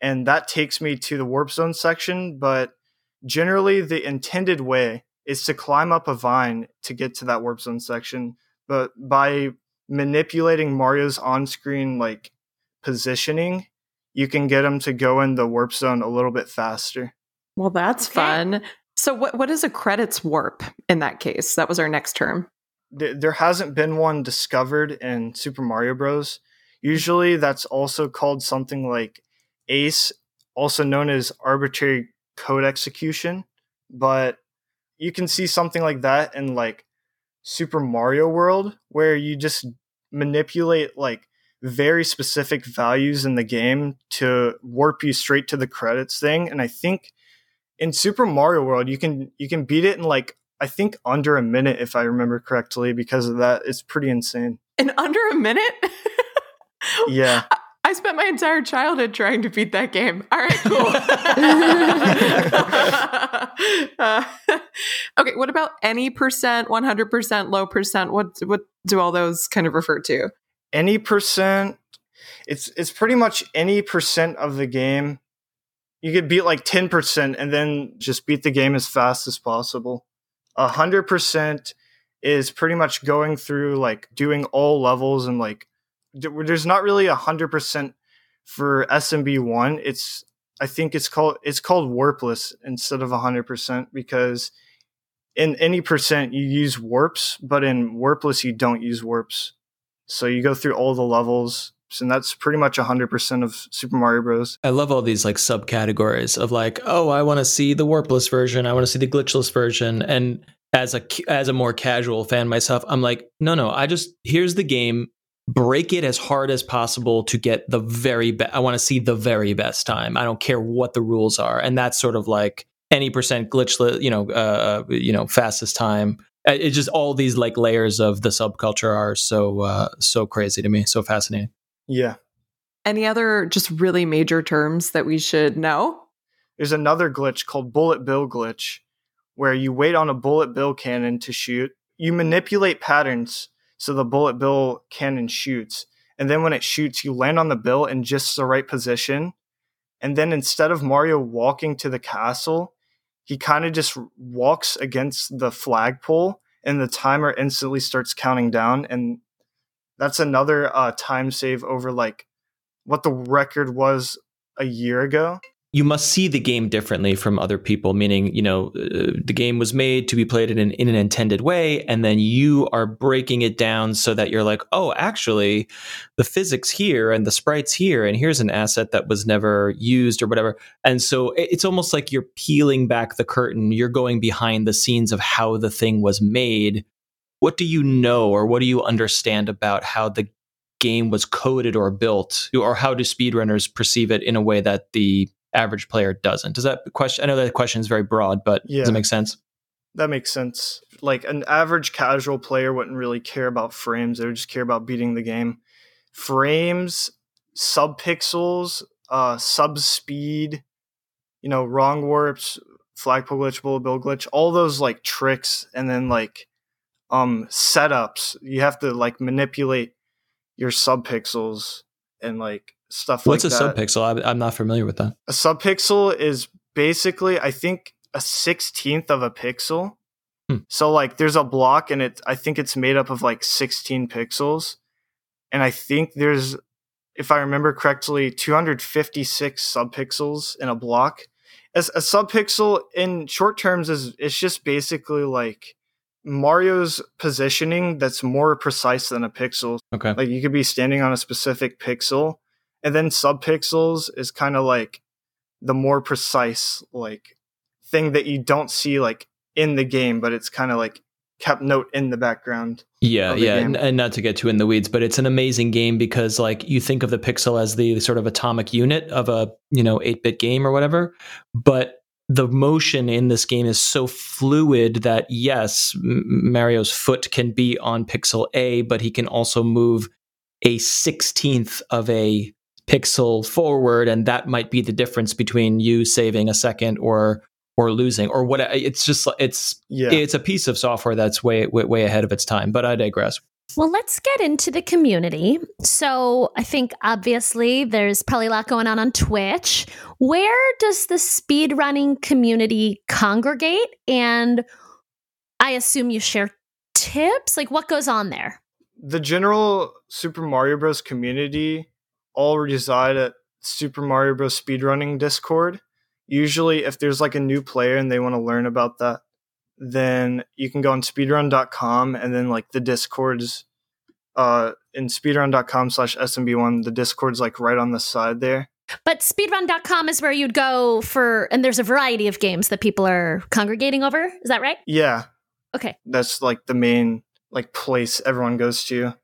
Speaker 5: and that takes me to the warp zone section. But generally, the intended way is to climb up a vine to get to that warp zone section. But by manipulating Mario's on screen like positioning, you can get him to go in the warp zone a little bit faster.
Speaker 2: Well, that's
Speaker 3: Okay.
Speaker 2: fun. So, what what is a credits warp in that case? That was our next term.
Speaker 5: there hasn't been one discovered in Super Mario Bros. Usually that's also called something like ACE, also known as arbitrary code execution, but you can see something like that in like Super Mario World where you just manipulate like very specific values in the game to warp you straight to the credits thing and I think in Super Mario World you can you can beat it in like I think under a minute, if I remember correctly, because of that. It's pretty insane.
Speaker 2: In under a minute?
Speaker 5: Yeah.
Speaker 2: I spent my entire childhood trying to beat that game. All right, cool. Uh, okay, what about any percent, 100%, low percent? What what do all those kind of refer to?
Speaker 5: Any percent, it's it's pretty much any percent of the game. You could beat like ten percent and then just beat the game as fast as possible. A hundred percent is pretty much going through like doing all levels and like there's not really a hundred percent for SMB one. It's I think it's called it's called warpless instead of hundred percent because in any percent you use warps, but in warpless you don't use warps. So you go through all the levels, and that's pretty much hundred percent of Super Mario Bros.
Speaker 4: I love all these like subcategories of like, oh, I want to see the warpless version, I want to see the glitchless version, and as a as a more casual fan myself, I'm like, no, no, I just here's the game, break it as hard as possible to get the very best. I want to see the very best time. I don't care what the rules are, and that's sort of like any percent glitchless, you know, uh, you know, fastest time. Uh, It's just all these like layers of the subculture are so uh, so crazy to me, so fascinating.
Speaker 5: Yeah.
Speaker 2: Any other just really major terms that we should know?
Speaker 5: There's another glitch called bullet bill glitch, where you wait on a bullet bill cannon to shoot. You manipulate patterns so the bullet bill cannon shoots, and then when it shoots, you land on the bill in just the right position. And then instead of Mario walking to the castle, he kind of just walks against the flagpole, and the timer instantly starts counting down. And that's another uh, time save over like what the record was a year ago.
Speaker 4: You must see the game differently from other people meaning you know uh, the game was made to be played in an, in an intended way and then you are breaking it down so that you're like oh actually the physics here and the sprites here and here's an asset that was never used or whatever. And so it- it's almost like you're peeling back the curtain. You're going behind the scenes of how the thing was made. What do you know or what do you understand about how the game was coded or built or how do speedrunners perceive it in a way that the average player doesn't does that question i know that question is very broad but does it make sense
Speaker 5: That makes sense. Like an average casual player wouldn't really care about frames; they would just care about beating the game. Frames, subpixels, uh, sub speed, you know, wrong warps, flagpole glitch, bullet bill glitch, all those like tricks, and then like um setups. You have to like manipulate your subpixels and like stuff
Speaker 4: What's
Speaker 5: like
Speaker 4: a
Speaker 5: that.
Speaker 4: subpixel? I, I'm not familiar with that.
Speaker 5: A subpixel is basically, I think, a sixteenth of a pixel.
Speaker 4: Hmm.
Speaker 5: So like, there's a block, and it. I think it's made up of like 16 pixels, and I think there's, if I remember correctly, 256 subpixels in a block. As a subpixel in short terms is it's just basically like Mario's positioning that's more precise than a pixel.
Speaker 4: Okay.
Speaker 5: Like you could be standing on a specific pixel, and then subpixels is kind of like the more precise like thing that you don't see like in the game, but it's kind of like kept note in the background.
Speaker 4: Yeah, yeah,
Speaker 5: game.
Speaker 4: and, not to get too in the weeds, but it's an amazing game because like you think of the pixel as the sort of atomic unit of a you know eight bit game or whatever, but the motion in this game is so fluid that yes, M- Mario's foot can be on pixel A, but he can also move a sixteenth of a pixel forward, and that might be the difference between you saving a second or or losing or what. It's just it's
Speaker 5: Yeah.
Speaker 4: it's a piece of software that's way, way way ahead of its time. But I digress.
Speaker 3: Well, let's get into the community. So, I think obviously there's probably a lot going on on Twitch. Where does the speedrunning community congregate? And I assume you share tips? Like, what goes on there?
Speaker 5: the general Super Mario Bros. community all reside at Super Mario Bros. speedrunning Discord. Usually, if there's like a new player and they want to learn about that, then you can go on speedrun.com and then like the Discords uh in speedrun.com slash SMB1, the Discord's like right on the side there.
Speaker 3: But speedrun.com is where you'd go for, and there's a variety of games that people are congregating over. Is that right?
Speaker 5: Yeah,
Speaker 3: Okay.
Speaker 5: that's like the main like place everyone goes to.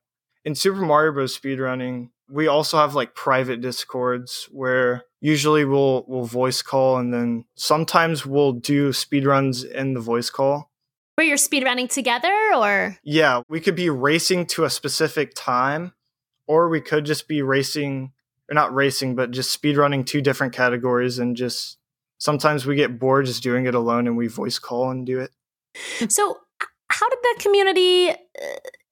Speaker 5: In Super Mario Bros. speedrunning, we also have like private discords where usually we'll we'll voice call and then sometimes we'll do speedruns in the voice call.
Speaker 3: Where you're speedrunning together or?
Speaker 5: Yeah, we could be racing to a specific time or we could just be racing or not racing but just speedrunning two different categories and just sometimes we get bored just doing it alone and we voice call and do it.
Speaker 3: So, how did the community, uh,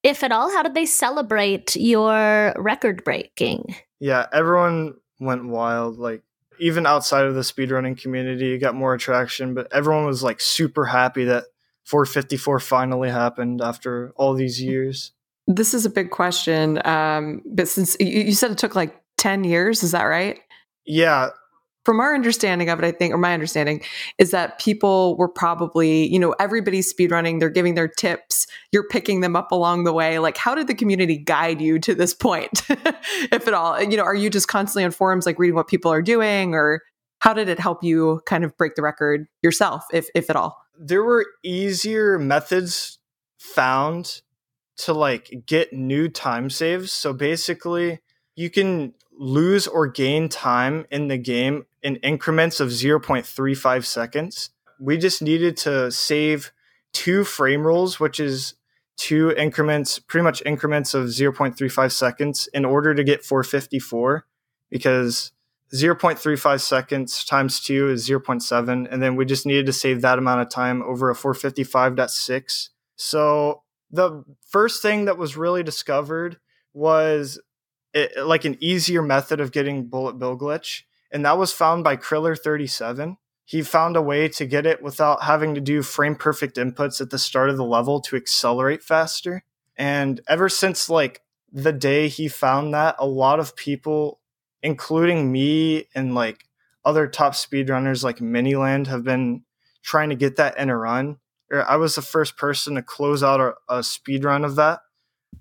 Speaker 3: if at all, how did they celebrate your record breaking?
Speaker 5: Yeah, everyone went wild. Like even outside of the speedrunning community, it got more attraction, but everyone was like super happy that 454 finally happened after all these years.
Speaker 2: This is a big question. Um, but since you, you said it took like 10 years, is that right?
Speaker 5: Yeah,
Speaker 2: From our understanding of it, I think, or my understanding, is that people were probably, you know, everybody's speedrunning, they're giving their tips, you're picking them up along the way. Like, how did the community guide you to this point, if at all? You know, are you just constantly on forums, like reading what people are doing, or how did it help you kind of break the record yourself, if, if at all?
Speaker 5: there were easier methods found to like get new time saves. So basically, you can lose or gain time in the game in increments of 0.35 seconds. We just needed to save two frame rolls, which is two increments, pretty much increments of 0.35 seconds in order to get 454 because 0.35 seconds times 2 is 0.7 and then we just needed to save that amount of time over a 455.6 so the first thing that was really discovered was it, like an easier method of getting bullet bill glitch and that was found by kriller37 he found a way to get it without having to do frame perfect inputs at the start of the level to accelerate faster. And ever since like the day he found that a lot of people including me and like other top speedrunners like Miniland have been trying to get that in a run. Er, I was the first person to close out a, a speed run of that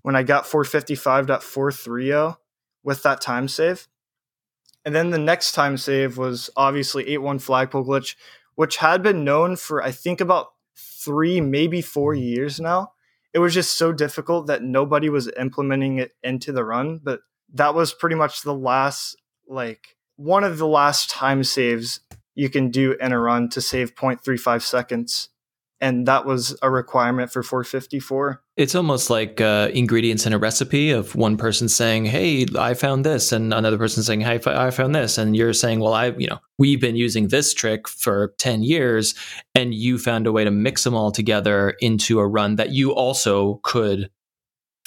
Speaker 5: when I got 455.430 with that time save. And then the next time save was obviously 8-1 flagpole glitch, which had been known for I think about three, maybe four years now. It was just so difficult that nobody was implementing it into the run, but that was pretty much the last like one of the last time saves you can do in a run to save 0.35 seconds and that was a requirement for 454
Speaker 4: It's almost like uh, ingredients in a recipe of one person saying, "Hey, I found this," and another person saying, "Hey, I found this," and you're saying, "Well, I, you know, we've been using this trick for ten years, and you found a way to mix them all together into a run that you also could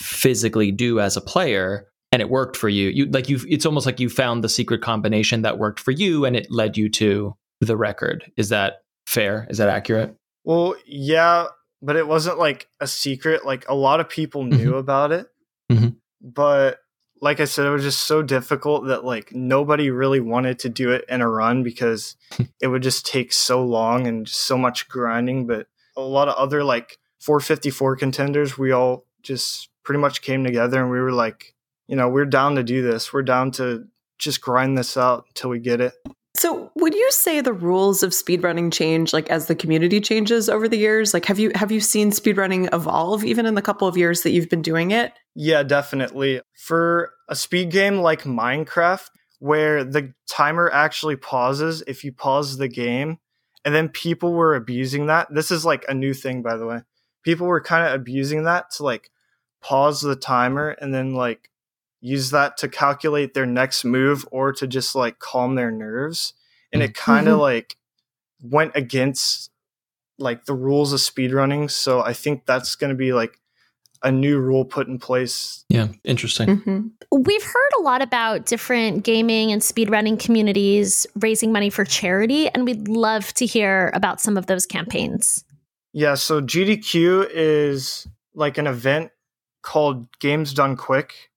Speaker 4: physically do as a player." and it worked for you. You like you it's almost like you found the secret combination that worked for you and it led you to the record. Is that fair? Is that accurate?
Speaker 5: Well, yeah, but it wasn't like a secret. Like a lot of people knew
Speaker 4: Mhm.
Speaker 5: about it.
Speaker 4: Mhm.
Speaker 5: But like I said, it was just so difficult that like nobody really wanted to do it in a run because it would just take so long and just so much grinding. But a lot of other like 454 contenders, we all just pretty much came together and we were like, you know, we're down to do this. We're down to just grind this out until we get it.
Speaker 2: So, would you say the rules of speedrunning change like as the community changes over the years? Like have you have you seen speedrunning evolve even in the couple of years that you've been doing it?
Speaker 5: Yeah, definitely. For a speed game like Minecraft, where the timer actually pauses if you pause the game, and then people were abusing that. This is like a new thing, by the way. People were kind of abusing that to like pause the timer and then like use that to calculate their next move or to just like calm their nerves. And it kind of
Speaker 2: Mhm.
Speaker 5: like went against like the rules of speedrunning. So I think that's going to be like a new rule put in place.
Speaker 4: Yeah, interesting.
Speaker 2: Mhm.
Speaker 3: We've heard a lot about different gaming and speedrunning communities raising money for charity, and we'd love to hear about some of those campaigns.
Speaker 5: Yeah, so GDQ is like an event called Games Done Quick,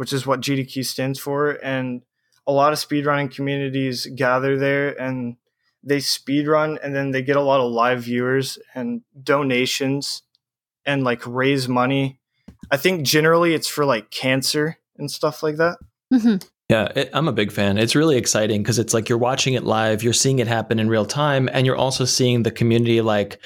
Speaker 5: which is what GDQ stands for. And a lot of speedrunning communities gather there and they speedrun and then they get a lot of live viewers and donations and like raise money. I think generally it's for like cancer and stuff like that.
Speaker 3: Mhm.
Speaker 4: Yeah, it, I'm a big fan. It's really exciting because it's like you're watching it live, you're seeing it happen in real time, and you're also seeing the community like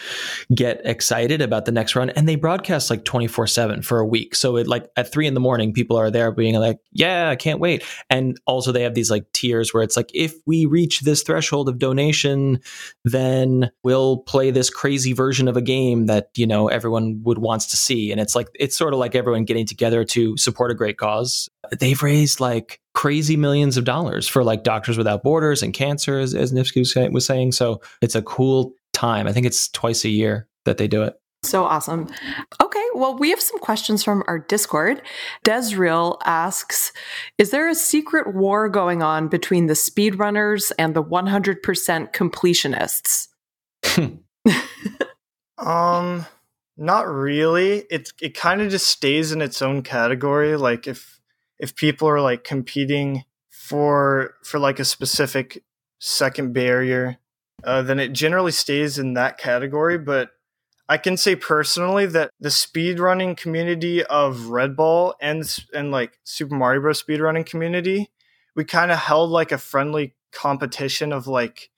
Speaker 4: get excited about the next run. And they broadcast like 24 seven for a week. So it like at three in the morning, people are there being like, "Yeah, I can't wait." And also they have these like tiers where it's like, if we reach this threshold of donation, then we'll play this crazy version of a game that you know everyone would wants to see. And it's like it's sort of like everyone getting together to support a great cause. They've raised like crazy millions of dollars for like Doctors Without Borders and cancer, as, as Niftski was saying. So it's a cool time. I think it's twice a year that they do it.
Speaker 2: So awesome. Okay, well, we have some questions from our Discord. Desreal asks Is there a secret war going on between the speedrunners and the 100% completionists?
Speaker 5: Um, not really. It, it kind of just stays in its own category. Like if if people are like competing for for like a specific second barrier, uh, then it generally stays in that category. But I can say personally that the speedrunning community of Red Ball and and like Super Mario Bros. speedrunning community, we kind of held like a friendly competition of like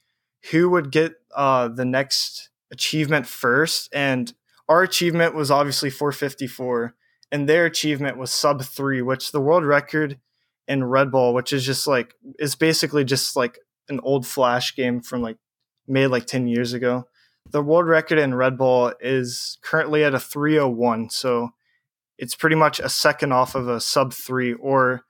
Speaker 5: who would get uh the next achievement first and our achievement was obviously 454 and their achievement was sub 3 which the world record in red ball which is just like is basically just like an old flash game from like made like 10 years ago. The world record in red ball is currently at a 301 so it's pretty much a second off of a sub 3 or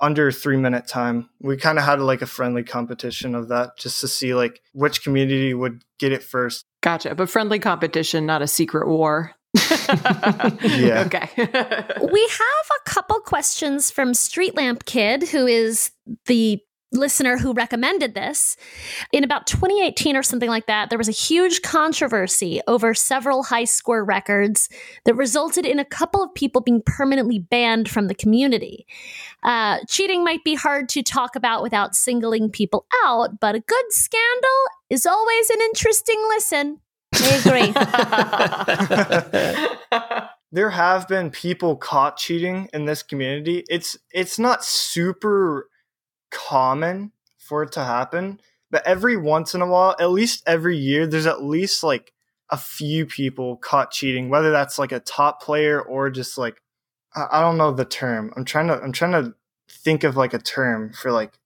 Speaker 5: under three minute time. We kind of had like a friendly competition of that just to see like which community would get it first.
Speaker 2: Gotcha, but friendly competition, not a secret war.
Speaker 5: Yeah.
Speaker 2: Okay.
Speaker 3: We have a couple questions from Street Lamp Kid, who is the listener who recommended this. In about 2018 or something like that, there was a huge controversy over several high score records that resulted in a couple of people being permanently banned from the community. Uh, cheating might be hard to talk about without singling people out, but a good scandal is always an interesting listen. I agree.
Speaker 5: there have been people caught cheating in this community. It's it's not super common for it to happen, but every once in a while, at least every year, there's at least like a few people caught cheating, whether that's like a top player or just like I, I don't know the term. I'm trying to I'm trying to think of like a term for like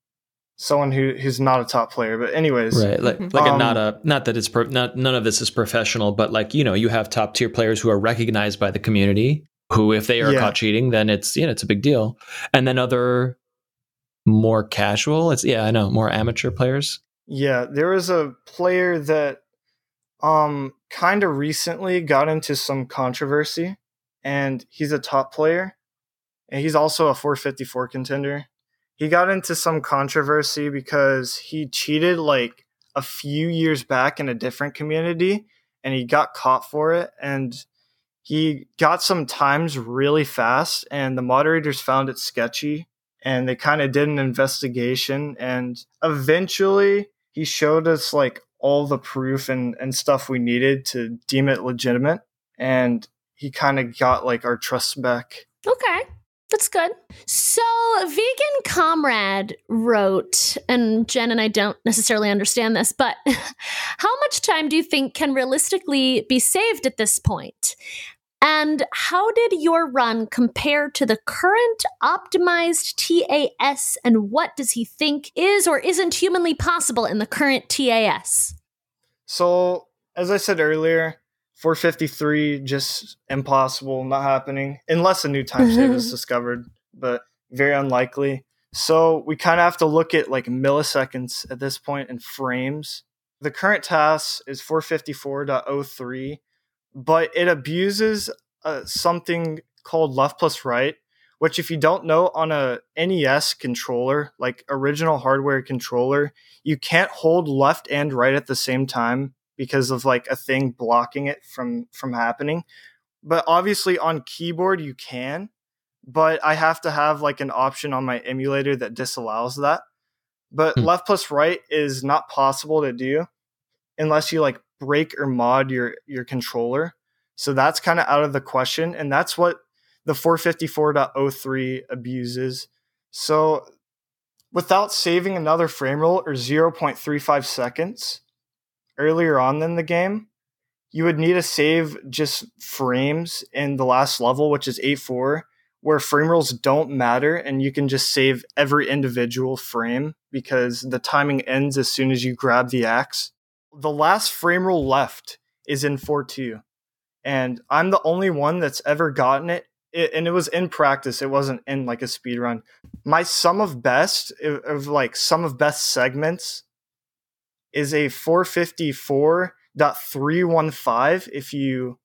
Speaker 5: someone who who's not a top player. But anyways,
Speaker 4: Right, like like a,
Speaker 5: Um,
Speaker 4: not a not that it's pro, not none of this is professional, but like you know you have top tier players who are recognized by the community. Who, if they are
Speaker 5: Yeah.
Speaker 4: caught cheating, then it's you know it's a big deal. And then other more casual, it's yeah I know more amateur players.
Speaker 5: Yeah, there was a player that um kind of recently got into some controversy and he's a top player and he's also a 454 contender. He got into some controversy because he cheated like a few years back in a different community and he got caught for it and he got some times really fast and the moderators found it sketchy and they kind of did an investigation and eventually he showed us like all the proof and, and stuff we needed to deem it legitimate and he kind of got like our trust back
Speaker 3: Okay. That's good. So, Vegan Comrade wrote, and Jen and I don't necessarily understand this, but how much time do you think can realistically be saved at this point? And how did your run compare to the current optimized TAS? And what does he think is or isn't humanly possible in the current TAS?
Speaker 5: So, as I said earlier, 453 just impossible, not happening unless a new time save is discovered, but very unlikely. So, we kind of have to look at like milliseconds at this point and frames. The current TAS is 454.03, but it abuses uh, something called left plus right, which if you don't know on a NES controller, like original hardware controller, you can't hold left and right at the same time because of like a thing blocking it from from happening. But obviously on keyboard you can, but I have to have like an option on my emulator that disallows that. But
Speaker 4: Hmm.
Speaker 5: left plus right is not possible to do unless you like break or mod your your controller. So that's kind of out of the question and that's what the 454.03 abuses. So without saving another frame roll or 0.35 seconds earlier on in the game, you would need to save just frames in the last level, which is 8 4, where frame rolls don't matter and you can just save every individual frame because the timing ends as soon as you grab the axe. The last frame roll left is in 4 2, and I'm the only one that's ever gotten it. it and it was in practice, it wasn't in like a speed run. My sum of best of, like sum of best segments is a 454.315 if you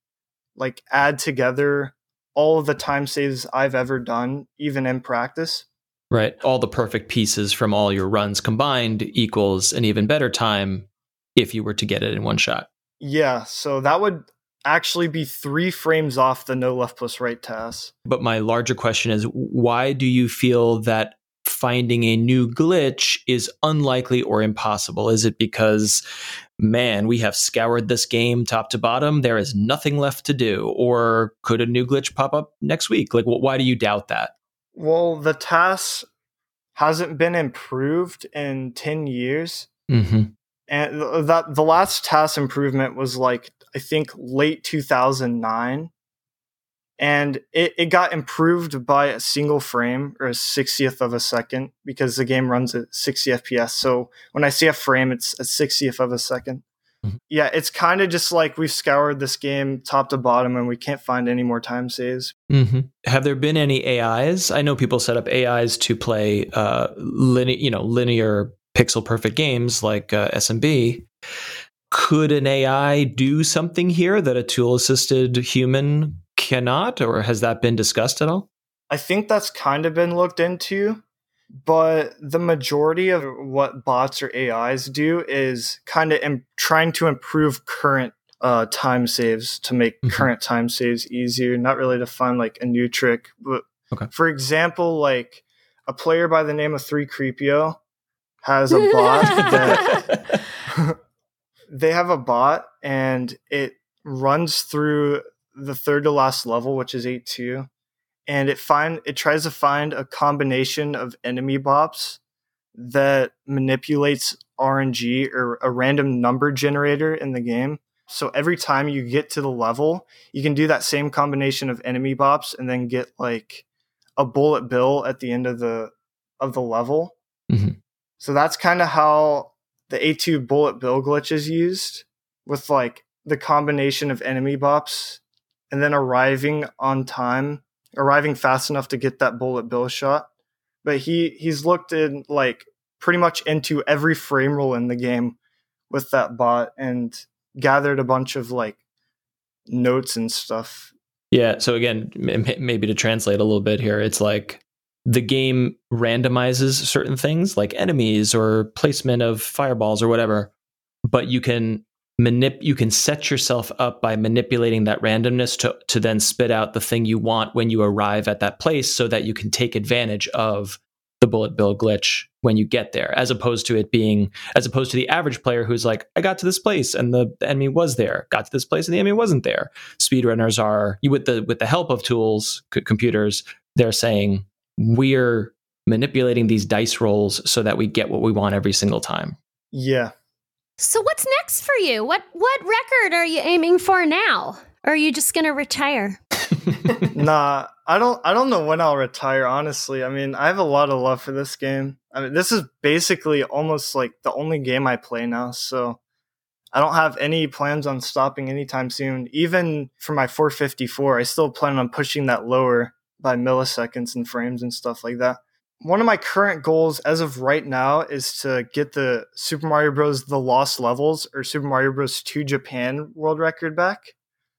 Speaker 5: like add together all of the time saves I've ever done, even in practice.
Speaker 4: Right. All the perfect pieces from all your runs combined equals an even better time if you were to get it in one shot.
Speaker 5: Yeah, so that would actually be three frames off the no left plus right TAS.
Speaker 4: But my larger question is why do you feel that finding a new glitch is unlikely or impossible? Is it because, man, we have scoured this game top to bottom, there is nothing left to do? Or could a new glitch pop up next week? Like, wh- why do you doubt that?
Speaker 5: Well, the TAS hasn't been improved in 10 years.
Speaker 4: Mm-hmm.
Speaker 5: And that the last TAS improvement was like I think late 2009 and it, it got improved by a single frame or a 60th of a second because the game runs at 60 fps so when i see a frame it's a 60th of a 2nd
Speaker 4: Mhm.
Speaker 5: yeah it's kind of just like we've scoured this game top to bottom and we can't find any more time saves
Speaker 4: Mm-hmm. Have there been any AIs? I know people set up AIs to play uh, linear, you know, linear pixel perfect games like uh, SMB. Could an AI do something here that a tool assisted human cannot, or has that been discussed at all?
Speaker 5: I think that's kind of been looked into, but the majority of what bots or AIs do is kind of Im- trying to improve current uh, time saves to make
Speaker 4: Mhm.
Speaker 5: current time saves easier, not really to find like a new trick. But
Speaker 4: Okay.
Speaker 5: for example, like a player by the name of threecreepio has a bot that they have a bot and it runs through the third to last level, which is eight two, and it find it tries to find a combination of enemy bops that manipulates RNG or a random number generator in the game. So every time you get to the level, you can do that same combination of enemy bops and then get like a bullet bill at the end of the of the level.
Speaker 4: Mhm.
Speaker 5: So that's kind of how the 8-2 bullet bill glitch is used with like the combination of enemy bops and then arriving on time, arriving fast enough to get that bullet bill shot. But he he's looked in like pretty much into every frame roll in the game with that bot and gathered a bunch of like notes and stuff.
Speaker 4: Yeah. So again, maybe to translate a little bit here, it's like the game randomizes certain things like enemies or placement of fireballs or whatever, but you can manip you can set yourself up by manipulating that randomness to to then spit out the thing you want when you arrive at that place so that you can take advantage of the bullet bill glitch when you get there as opposed to it being as opposed to the average player who's like i got to this place and the enemy was there. Got to this place and the enemy wasn't there. Speedrunners are with the with the help of tools c- computers they're saying we're manipulating these dice rolls so that we get what we want every single time.
Speaker 5: Yeah.
Speaker 3: So what's next for you? What what record are you aiming for now? Or are you just gonna retire?
Speaker 5: nah, I don't. I don't know when I'll retire. Honestly, I mean, I have a lot of love for this game. I mean, this is basically almost like the only game I play now. So I don't have any plans on stopping anytime soon. Even for my 454, I still plan on pushing that lower by milliseconds and frames and stuff like that. One of my current goals as of right now is to get the Super Mario Bros. The Lost Levels or Super Mario Bros. 2 Japan world record back.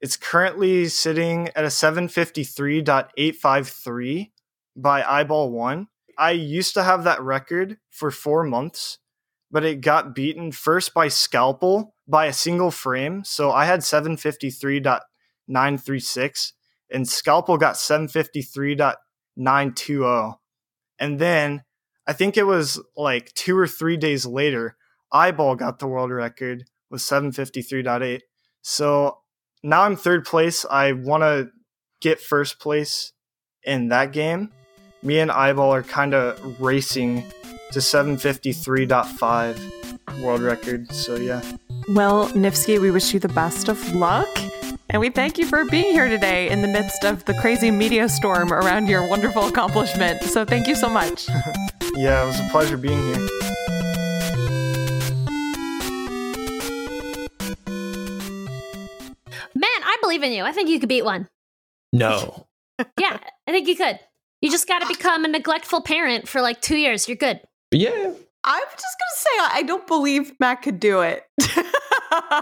Speaker 5: It's currently sitting at a 753.853 by eyeball one. I used to have that record for four months, but it got beaten first by Scalpel by a single frame. So I had 753.936 and Scalpel got 753.920. And then I think it was like two or three days later, Eyeball got the world record with 753.8. So now I'm third place. I want to get first place in that game. Me and Eyeball are kind of racing to 753.5 world record. So yeah.
Speaker 2: Well, Niftski, we wish you the best of luck. And we thank you for being here today in the midst of the crazy media storm around your wonderful accomplishment. So thank you so much.
Speaker 5: Yeah, it was a pleasure being here.
Speaker 3: Man, I believe in you. I think you could beat one.
Speaker 4: no
Speaker 3: Yeah, I think you could. You just got to become a neglectful parent for like two years. You're good.
Speaker 4: yeah
Speaker 2: I'm just gonna say I don't believe Matt could do it.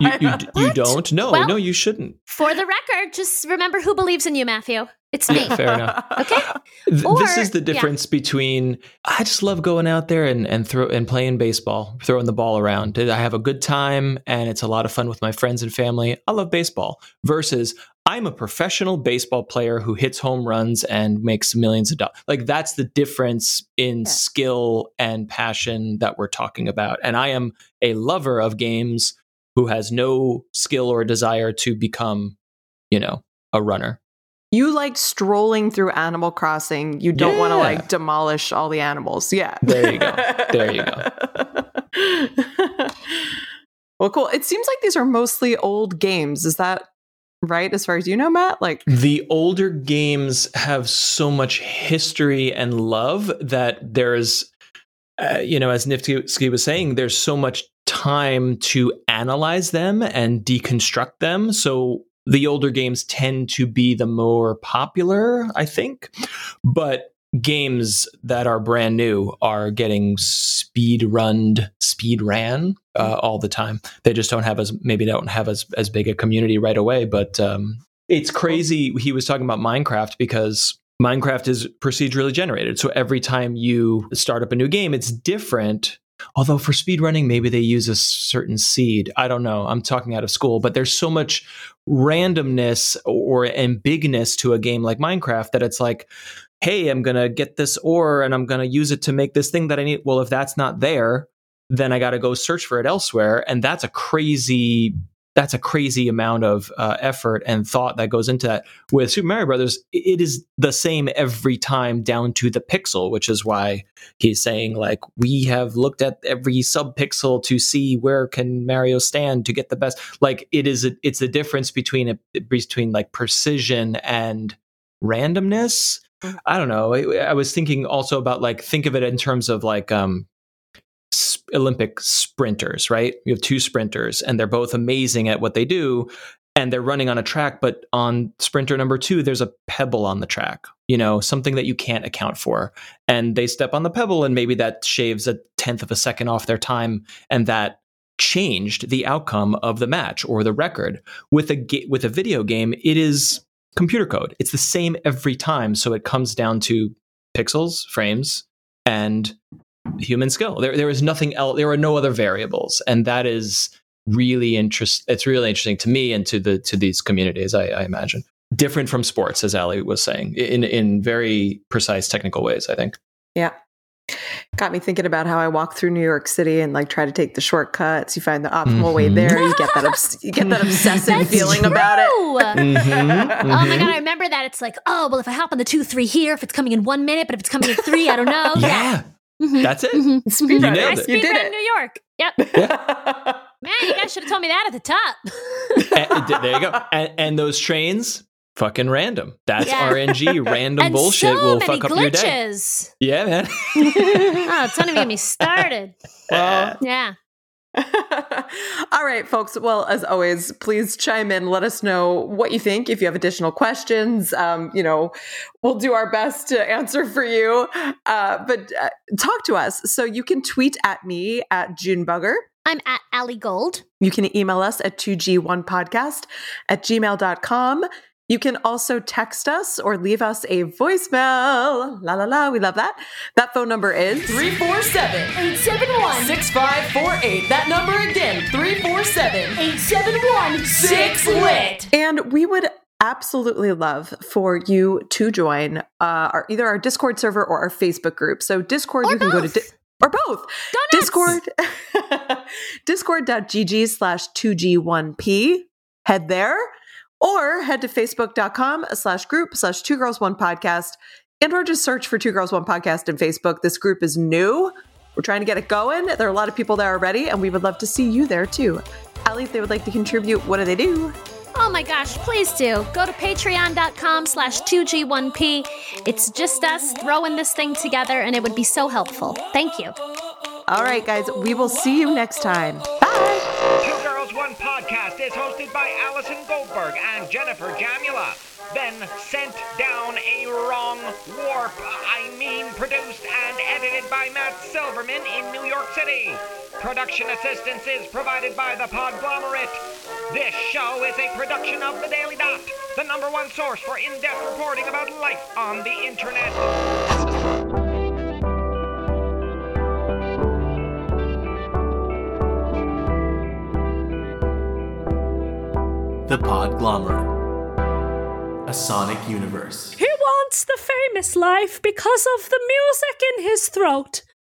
Speaker 4: you, you, you don't no
Speaker 3: Well-
Speaker 4: no you shouldn't
Speaker 3: For the record, just remember who believes in you, Matthew. It's me.
Speaker 4: Yeah, fair enough.
Speaker 3: Okay. Or-
Speaker 4: this is the
Speaker 3: yeah.
Speaker 4: difference between I just love going out there and and throw and playing baseball, throwing the ball around. I have a good time and it's a lot of fun with my friends and family. I love baseball versus I'm a professional baseball player who hits home runs and makes millions of dollars. Like that's the difference in
Speaker 2: Yeah.
Speaker 4: skill and passion that we're talking about. And I am a lover of games who has no skill or desire to become, you know, a runner.
Speaker 2: You like strolling through Animal Crossing. You don't want to like demolish all the animals. Yeah.
Speaker 4: There you go. There you
Speaker 2: go. well, cool. It seems like these are mostly old games. Is that right? As far as you know, Matt? Like,
Speaker 4: the older games have so much history and love that there's uh, you know as Niftski was saying there's so much time to analyze them and deconstruct them. So the older games tend to be the more popular i think. But games that are brand new are getting speed runned speed ran uh, all the time. They just don't have as maybe don't have as as big a community right away but um it's crazy he was talking about minecraft because minecraft is procedurally generated. So every time you start up a new game it's different although for speedrunning maybe they use a certain seed. I don't know. I'm talking out of school but there's so much randomness or and bigness to a game like minecraft that it's like hey i'm gonna get this ore and i'm gonna use it to make this thing that i need. Well if that's not there then i gotta go search for it elsewhere and that's a crazy that's a crazy amount of uh, effort and thought that goes into that. With Super Mario Brothers, it is the same every time down to the pixel, which is why he's saying like we have looked at every subpixel to see where can Mario stand to get the best. Like it is, a, it's the difference between a, between like precision and randomness. I don't know. I, I was thinking also about like think of it in terms of like um Olympic sprinters, right? You have two sprinters and they're both amazing at what they do and they're running on a track but on sprinter number 2 there's a pebble on the track, you know, something that you can't account for. And they step on the pebble and maybe that shaves a tenth of a second off their time and that changed the outcome of the match or the record. With a with a video game, it is computer code. It's the same every time. So it comes down to pixels, frames, and human skill. There, there is nothing else. There are no other variables, and that is really interest. It's really interesting to me and to the to these communities. I, I imagine different from sports, as Allie was saying, in in very precise technical ways. I think.
Speaker 2: Yeah. Got me thinking about how I walk through New York City and like try to take the shortcuts. You find the optimal way
Speaker 4: Mhm.
Speaker 2: there. You get that obs- you get that obsessive
Speaker 3: That's
Speaker 2: feeling about it.
Speaker 3: true.
Speaker 4: Mhm,
Speaker 3: Oh my
Speaker 4: mhm.
Speaker 3: god, I remember that. It's like, oh, well, if I hop on the two three here, if it's coming in one minute, but if it's coming in three, I don't know.
Speaker 4: Yeah,
Speaker 3: Mhm.
Speaker 4: that's it.
Speaker 3: Mhm.
Speaker 2: Speed
Speaker 4: You
Speaker 2: running.
Speaker 4: nailed
Speaker 3: I
Speaker 4: it.
Speaker 2: You
Speaker 3: speed
Speaker 2: did
Speaker 3: ran
Speaker 2: it.
Speaker 3: New York. Yep. Man, you guys should have told me that at the top.
Speaker 4: And- there you go. And, and those trains, fucking random. That's
Speaker 3: Yeah.
Speaker 4: RNG. Random
Speaker 3: and
Speaker 4: bullshit
Speaker 3: so
Speaker 4: will
Speaker 3: many
Speaker 4: fuck up your day. Yeah, man.
Speaker 3: Oh, don't even get me started.
Speaker 2: Well,
Speaker 3: Yeah.
Speaker 2: All right, folks. Well, as always, please chime in. Let us know what you think. If you have additional questions, um, you know, we'll do our best to answer for you. Uh, but uh, talk to us. So you can tweet at me at Junebugger.
Speaker 3: I'm at Allie Gold.
Speaker 2: You can email us at 2G1podcast at gmail.com. You can also text us or leave us a voicemail. La la la, we love that. That phone number is
Speaker 7: 347
Speaker 3: 871
Speaker 7: 6548. That number again 347
Speaker 3: 871
Speaker 7: 6 lit.
Speaker 2: And we would absolutely love for you to join uh, our either our Discord server or our Facebook group. So Discord,
Speaker 3: Or
Speaker 2: you can go to di- or both.
Speaker 3: Go nuts.
Speaker 2: Discord, discord.gg slash 2G1P. Head there or head to facebook.com slash group slash two girls one podcast and or just search for two girls one podcast in Facebook. This group is new. We're trying to get it going. There are a lot of people there already, and we would love to see you there too. Allie, if they would like to contribute, what do they do?
Speaker 3: Oh my gosh, please do. Go to patreon.com slash 2G1P. It's just us throwing this thing together, and it would be so helpful. Thank you.
Speaker 2: All right, guys, we will see you next time. Bye.
Speaker 1: Goldberg and Jennifer Jamula. Then sent down a wrong warp. I mean, produced and edited by Matt Silverman in New York City. Production assistance is provided by the Podglomerate. This show is a production of The Daily Dot, the number one source for in-depth reporting about life on the internet.
Speaker 5: The Podglomerate. A Sonic Universe.
Speaker 6: He wants the famous life because of the music in his throat.